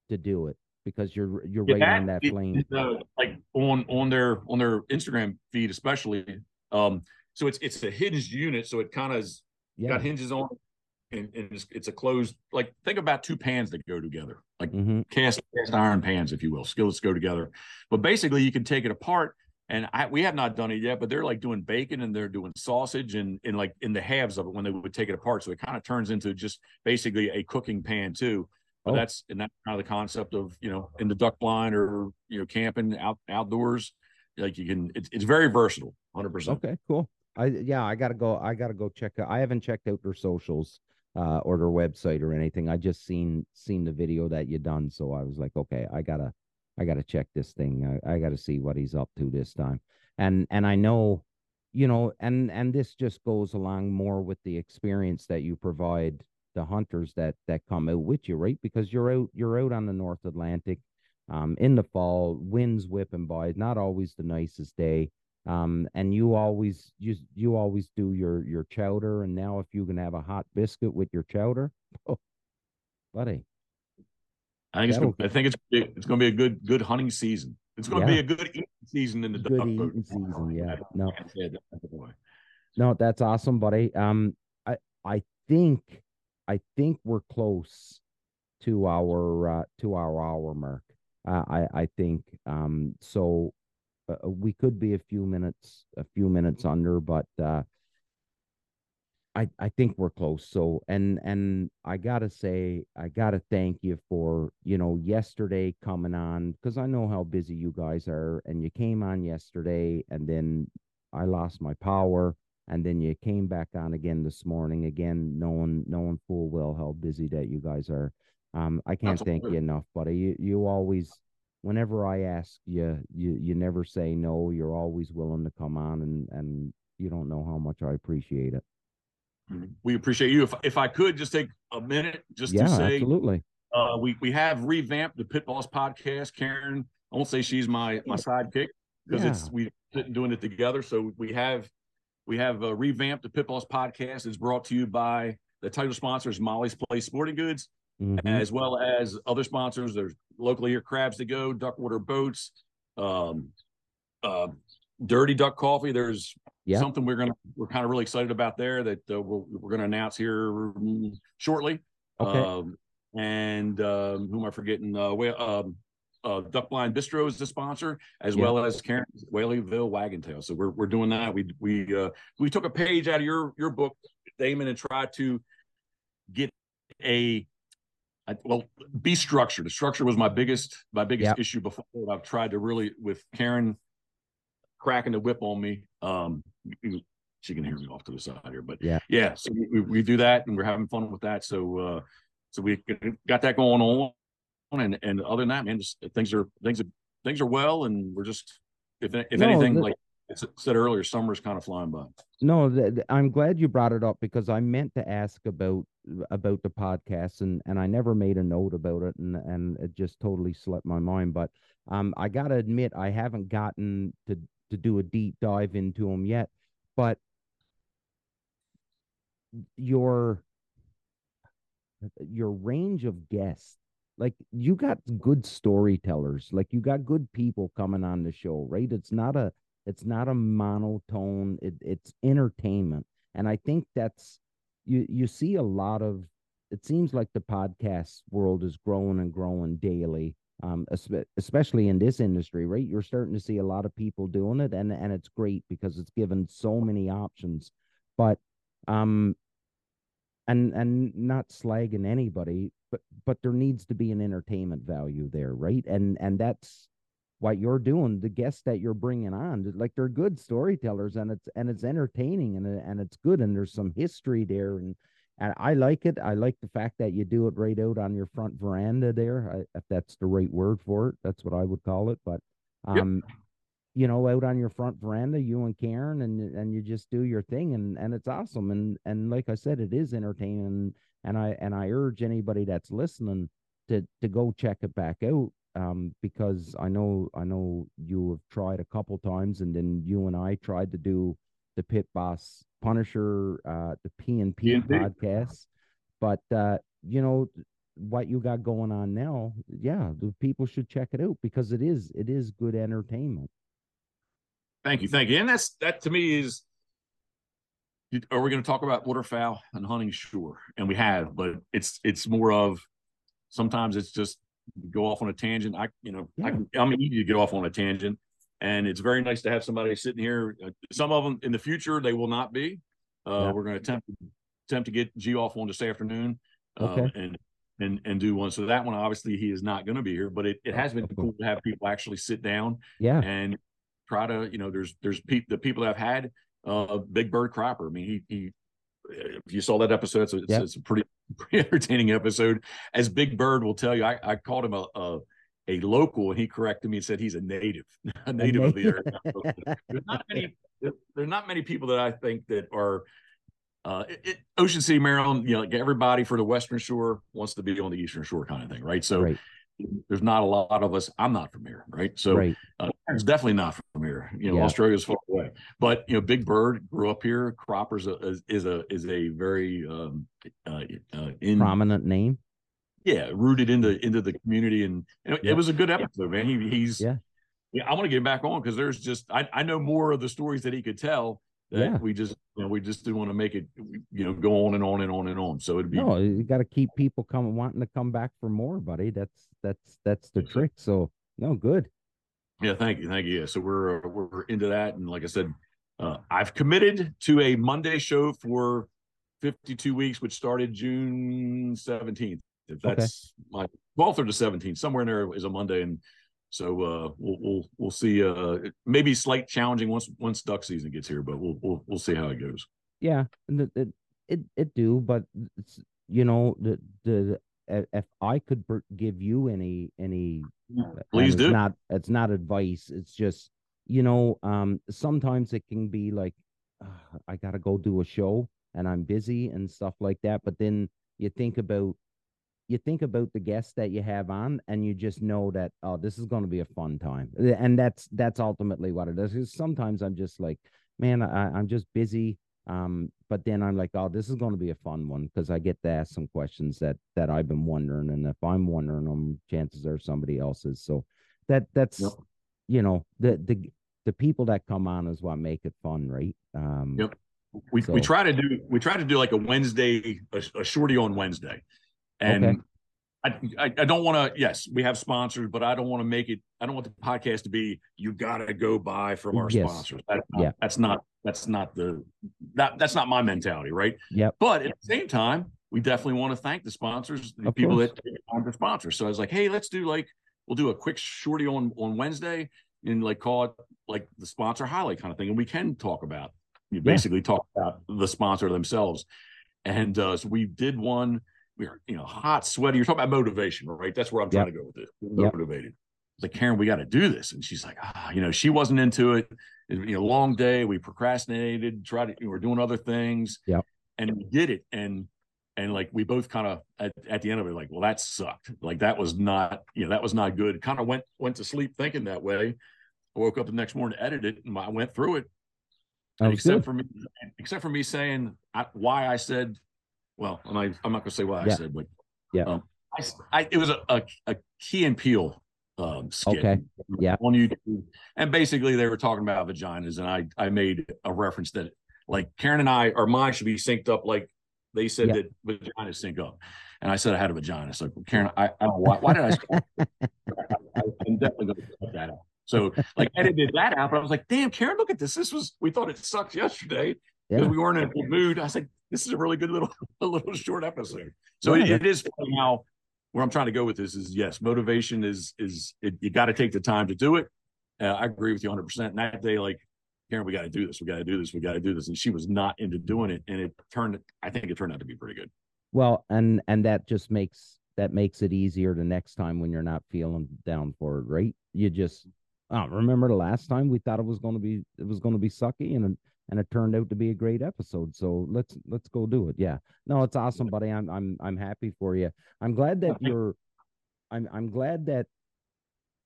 to do it because you're you're Yeah, right on that it- flame. it, uh, like on on their on their Instagram feed, especially. Um, so it's it's a hinged unit, so it kind of Yeah, got hinges on, and, and it's, it's a closed. Like think about two pans that go together, like hmm cast cast iron pans, if you will. Skillets go together, but basically you can take it apart. And I, we have not done it yet, but they're like doing bacon and they're doing sausage and, and like in the halves of it when they would take it apart. So it kind of turns into just basically a cooking pan too. But Oh. that's and that's kind of the concept of you know in the duck blind or you know camping out outdoors. Like you can, it's it's very versatile, hundred percent. Okay, cool. I yeah, I gotta go. I gotta go check. out I haven't checked out their socials, uh, or their website or anything. I just seen seen the video that you done, so I was like, okay, I gotta, I gotta check this thing. I, I gotta see what he's up to this time. And and I know, you know, and and this just goes along more with the experience that you provide the hunters that that come out with you, right? Because you're out you're out on the North Atlantic, um, in the fall, winds whipping by. Not always the nicest day um and you always you you always do your your chowder and now if you can have a hot biscuit with your chowder oh buddy I think it's gonna, I think it's it's going to be a good good hunting season. It's going to Yeah. be a good eating season in the Good duck eating season, yeah. No. No that's awesome buddy um i i think i think we're close to our uh to our hour mark uh, i i think um so uh, we could be a few minutes a few minutes under but uh I, I think we're close. So and and I gotta say I gotta thank you for you know yesterday coming on because I know how busy you guys are and you came on yesterday and then I lost my power and then you came back on again this morning again knowing knowing full well how busy that you guys are. Um I can't thank you enough, buddy. You you always whenever I ask you you you never say no. You're always willing to come on and and you don't know how much I appreciate it. We appreciate you. If if I could just take a minute just yeah, to say absolutely. uh we we have revamped the Pitboss podcast. Karen, I won't say she's my my sidekick because Yeah. it's we doing it together. So we have we have uh, revamped the Pitboss podcast. It's brought to you by the title sponsors Molly's Place Sporting Goods. Mhm. as well as other sponsors. There's locally here Crabs to Go, Duckwater Boats, um, uh, Dirty Duck Coffee. There's Yeah. something we're gonna we're kind of really excited about there that uh, we're, we're gonna announce here mm, shortly. Okay. Um, and um, who am I forgetting? Uh, we, um, uh, Duck Blind Bistro is the sponsor, as Yeah. well as Karen's Whaleyville Wagon Tail. So we're we're doing that. We we uh, we took a page out of your your book, Damon, and tried to get a I, well be structured. The structure was my biggest my biggest Yep. issue before. I've tried to really with Karen cracking the whip on me. Um, she can hear me off to the side here, but Yeah. yeah. So we, we do that, and we're having fun with that. So uh, so we got that going on, and and other than that, man, just things are things are things are well, and we're just if if No, anything, the- like I said earlier, summer's kind of flying by. No, th- th- I'm glad you brought it up because I meant to ask about about the podcast and and I never made a note about it and and it just totally slipped my mind. But um, I gotta admit I haven't gotten to to do a deep dive into them yet. But your your range of guests, like you got good storytellers, like you got good people coming on the show, right? It's not a it's not a monotone. It, it's entertainment, and I think that's you. You see a lot of. It seems like the podcast world is growing and growing daily, um, especially in this industry, right? You're starting to see a lot of people doing it, and and it's great because it's given so many options. But, um, and and not slagging anybody, but but there needs to be an entertainment value there, right? And and that's what you're doing the guests that you're bringing on like they're good storytellers and it's and it's entertaining and and it's good and there's some history there and and I like it. I like the fact that you do it right out on your front veranda there, I, if that's the right word for it. That's what I would call it. But Yep. um, you know, out on your front veranda, you and Karen, and and you just do your thing, and and it's awesome. And and like I said, it is entertaining. And I and I urge anybody that's listening to to go check it back out um, because I know I know you have tried a couple times, and then you and I tried to do the Pitboss Punisher, uh, the P and P podcast, but uh, you know what you got going on now. Yeah, the people should check it out because it is it is good entertainment. Thank you, thank you. And that's that to me is. Are we going to talk about waterfowl and hunting? Sure, and we have, but it's it's more of sometimes it's just go off on a tangent. I you know I Yeah. can, I'm easy to get off on a tangent, and it's very nice to have somebody sitting here. Uh, Some of them in the future they will not be. Uh, Yeah. We're going to attempt attempt to get G off on this afternoon, uh, Okay. and and and do one. So that one obviously he is not going to be here, but it, it has been cool to have people actually sit down Yeah, and try to you know there's there's pe- the people that have had uh big bird cropper i mean he he if you saw that episode it's, Yep. it's a pretty pretty entertaining episode. As big bird will tell you i i called him a a, a local and he corrected me and said he's a native a native of the area. There's not many there's not many people that i think that are uh, it, it, Ocean City, Maryland, you know, like everybody for the Western Shore wants to be on the Eastern Shore kind of thing, right? So right, there's not a lot of us. I'm not from here, right? So right. uh, it's definitely not from here. You know, Yeah. Australia's far away. But you know, Big Bird grew up here. Cropper's a, is, is a is a very um, uh, uh, in Prominent name. yeah rooted into into the community, and you know, Yeah. it was a good episode, man. He, he's Yeah. yeah. I want to get him back on because there's just I I know more of the stories that he could tell. Yeah. we just you know we just didn't want to make it you know go on and on and on and on. So it'd be No, you got to keep people coming, wanting to come back for more, buddy. That's that's that's the trick. So no, good. Yeah, thank you, thank you. Yeah, so we're uh, we're into that, and like I said, uh, I've committed to a Monday show for 52 weeks, which started June 17th. If Okay. that's my 12th or the 17th, somewhere in there is a Monday, and so uh, we'll we'll we'll see. Uh, it may be slight challenging once once duck season gets here, but we'll we'll we'll see how it goes. Yeah, it it it, it do, but it's, you know the the uh, if I could give you any any and Please it's do. not it's not advice it's just you know um sometimes it can be like "Ah, i gotta go do a show and i'm busy and stuff like that but then you think about you think about the guests that you have on and you just know that oh this is going to be a fun time and that's that's ultimately what it is 'Cause sometimes i'm just like man I, i'm just busy um but then i'm like oh this is going to be a fun one because i get to ask some questions that that i've been wondering and if i'm wondering them chances are somebody else is so that that's Yep. you know the the the people that come on is what make it fun right um Yep. we So- we try to do we try to do like a Wednesday a, a shorty on Wednesday, and Okay. I, I, I don't want to. Yes, we have sponsors, but I don't want to make it. I don't want the podcast to be you got to go buy from our Yes. sponsors. That's not, Yeah. that's not that's not the that that's not my mentality, right? Yeah. But at the same time, we definitely want to thank the sponsors, the Of people course. that take time to sponsor. So I was like, hey, let's do like we'll do a quick shorty on on Wednesday and like call it like the sponsor highlight kind of thing, and we can talk about you Yeah. basically talk about the sponsor themselves. And uh, so we did one. We were, you know, hot, sweaty. You're talking about motivation, right? That's where I'm trying to go with this. Yep. Motivated. Like Karen, we got to do this, and she's like, ah, you know, she wasn't into it. It- You know, long day. We procrastinated. Tried to. We were doing other things. Yep. And we did it, and and like we both kind of at, at the end of it, like, well, that sucked. Like that was not, you know, that was not good. Kind of went went to sleep thinking that way. I woke up the next morning edited it, and I went through it, except good. for me, except for me saying I, why I said, well, and I, I'm not going to say what Yeah. I said, but Yeah. um, I, I, it was a, a, a Key and Peele um, skit Okay. Yeah. on YouTube, and basically they were talking about vaginas, and I, I made a reference that like Karen and I, our minds should be synced up, like they said Yeah. that vaginas sync up, and I said I had a vagina. So Karen, I, I don't why, why did I? I, I'm definitely going to cut that out. So like edited that out, but I was like, damn, Karen, look at this. This was we thought it sucked yesterday because Yeah. we weren't in a good mood. I was like, this is a really good little a little short episode. So Yeah, it, it is now where I'm trying to go with this is yes, motivation is is it, you got to take the time to do it. Uh, I agree with you 100. percent And that day, like Karen, we got to do this. We got to do this. We got to do this. And she was not into doing it, and it turned. I think it turned out to be pretty good. Well, and and that just makes that makes it easier the next time when you're not feeling down for it, right? You just oh, remember the last time we thought it was going to be it was going to be sucky and and it turned out to be a great episode. So let's let's go do it. Yeah. No, it's awesome, buddy. I'm I'm I'm happy for you. I'm glad that you're I'm I'm glad that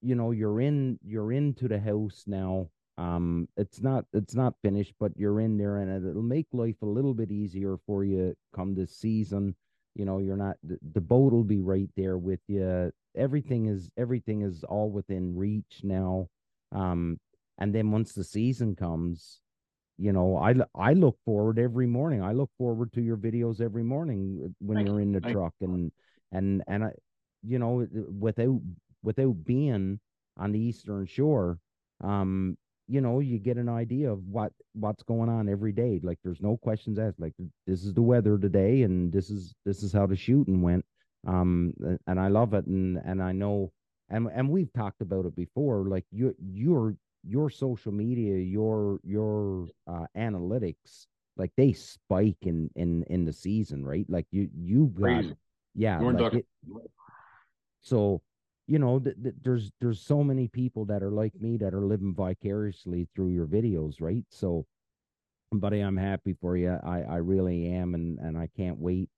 you know you're in you're into the house now. Um it's not it's not finished, but you're in there and it'll make life a little bit easier for you come this season you know you're not the, the boat will be right there with you everything is everything is all within reach now um and then once the season comes you know i i look forward every morning i look forward to your videos every morning uh, when Thank you're in the you. truck and and and i you know without without being on the eastern shore um you know you get an idea of what what's going on every day like there's no questions asked like this is the weather today and this is this is how the shooting went um and i love it and and i know and and we've talked about it before like your your your social media your your uh analytics like they spike in in in the season right? Like you you've got Crazy. yeah like it, so you know th- th- there's there's so many people that are like me that are living vicariously through your videos right? So buddy i'm happy for you i i really am and and i can't wait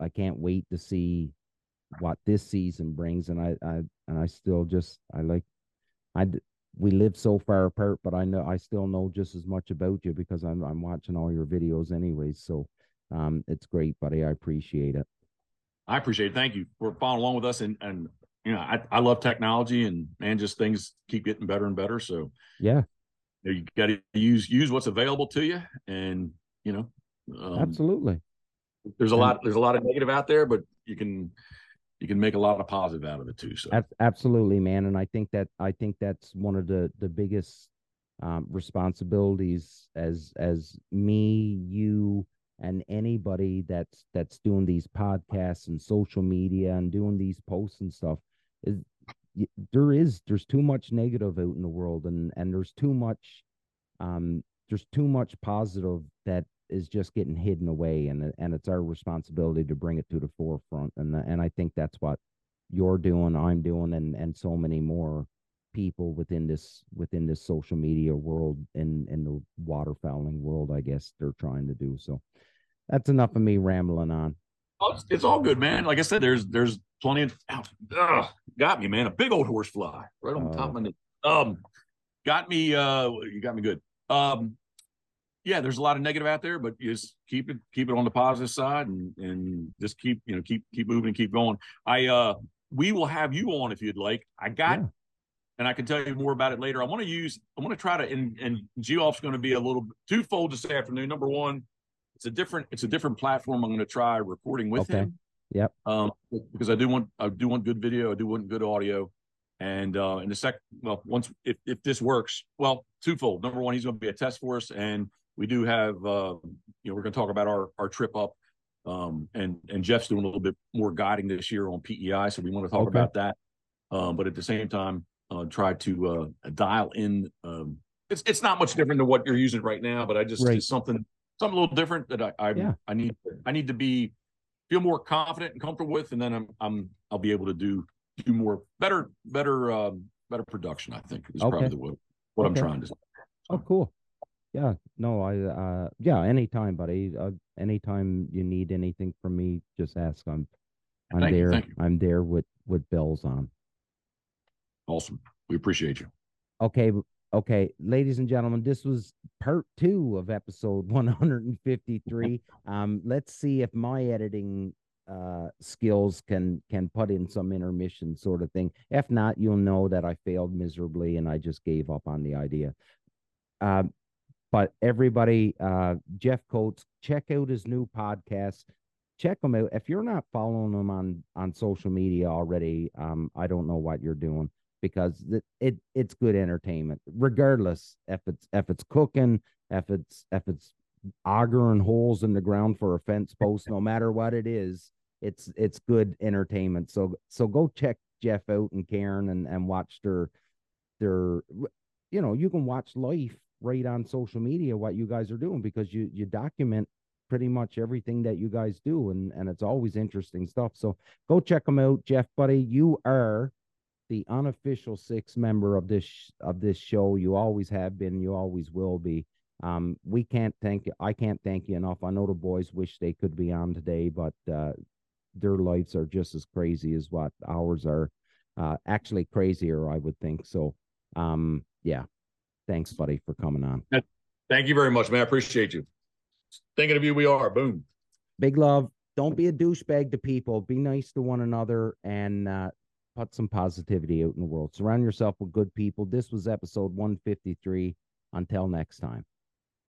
i can't wait to see what this season brings and i i and i still just i like i we live so far apart but i know i still know just as much about you because i'm i'm watching all your videos anyways so um it's great buddy i appreciate it I appreciate it. Thank you for following along with us. And and you know, I, I love technology and man, just things keep getting better and better. So yeah you, got to use use what's available to you. And you know, um, absolutely there's a lot there's a lot of negative out there, but you can you can make a lot of positive out of it too. So absolutely, man. And I think that I think that's one of the the biggest um, responsibilities as as me, you, and anybody that's that's doing these podcasts and social media and doing these posts and stuff is there is there's too much negative out in the world and and there's too much um there's too much positive that is just getting hidden away and and it's our responsibility to bring it to the forefront and and I think that's what you're doing I'm doing and and so many more people within this within this social media world and in the waterfowling world I guess they're trying to do so that's enough of me rambling on Oh, it's, it's all good, man. Like I said, there's there's plenty of ugh, got me, man. A big old horse fly right on top of my knee. Um, got me. Uh, you got me good. Um, yeah, there's a lot of negative out there, but just keep it keep it on the positive side and and just keep you know keep keep moving and keep going. I uh, we will have you on if you'd like. I got. Yeah. And I can tell you more about it later. I want to use. I want to try to. And and Geoff's going to be a little twofold this afternoon. Number one, it's a different. It's a different platform. I'm going to try recording with Okay. him Yep. Um, because I do want I do want good video, I do want good audio. And uh in the sec well, once if if this works, well, twofold. Number one, he's gonna be a test for us, and we do have uh you know, we're gonna talk about our our trip up. Um and and Jeff's doing a little bit more guiding this year on PEI, so we want to talk Okay. about that. Um, but at the same time, uh try to uh dial in um it's it's not much different than what you're using right now, but I just Right. it's something something a little different that I I, Yeah. I need I need to be feel more confident and comfortable with, and then I'm I'm I'll be able to do do more better better um better production. I think is Okay. probably the what, what Okay. I'm trying to. say. Oh, cool. Yeah. No, I, uh, yeah, anytime, buddy. Uh, anytime you need anything from me, just ask. I'm, I'm Thank there. thank you. I'm there with, with bells on. Awesome. We appreciate you. Okay. Okay. Ladies and gentlemen, this was part two of episode 153. um, let's see if my editing, uh, skills can, can put in some intermission sort of thing. If not, you'll know that I failed miserably and I just gave up on the idea. Um, but everybody, uh, Jeff Coats, check out his new podcast. Check him out. If you're not following him on on social media already, um, I don't know what you're doing because it, it it's good entertainment, regardless if it's if it's cooking, if it's if it's augering holes in the ground for a fence post, no matter what it is, it's it's good entertainment. So so go check Jeff out and Karen and and watch their their you know you can watch life right on social media what you guys are doing because you you document pretty much everything that you guys do and and it's always interesting stuff. So go check them out jeff buddy. You are the unofficial sixth member of this of this show. You always have been you always will be. Um we can't thank you i can't thank you enough. I know the boys wish they could be on today but uh their lives are just as crazy as what ours are uh actually crazier i would think. So um yeah thanks buddy for coming on Thank you very much, man. I appreciate you. Thinking of you, we are. Boom. big love don't be a douchebag to people be nice to one another and uh put some positivity out in the world surround yourself with good people this was episode 153 until next time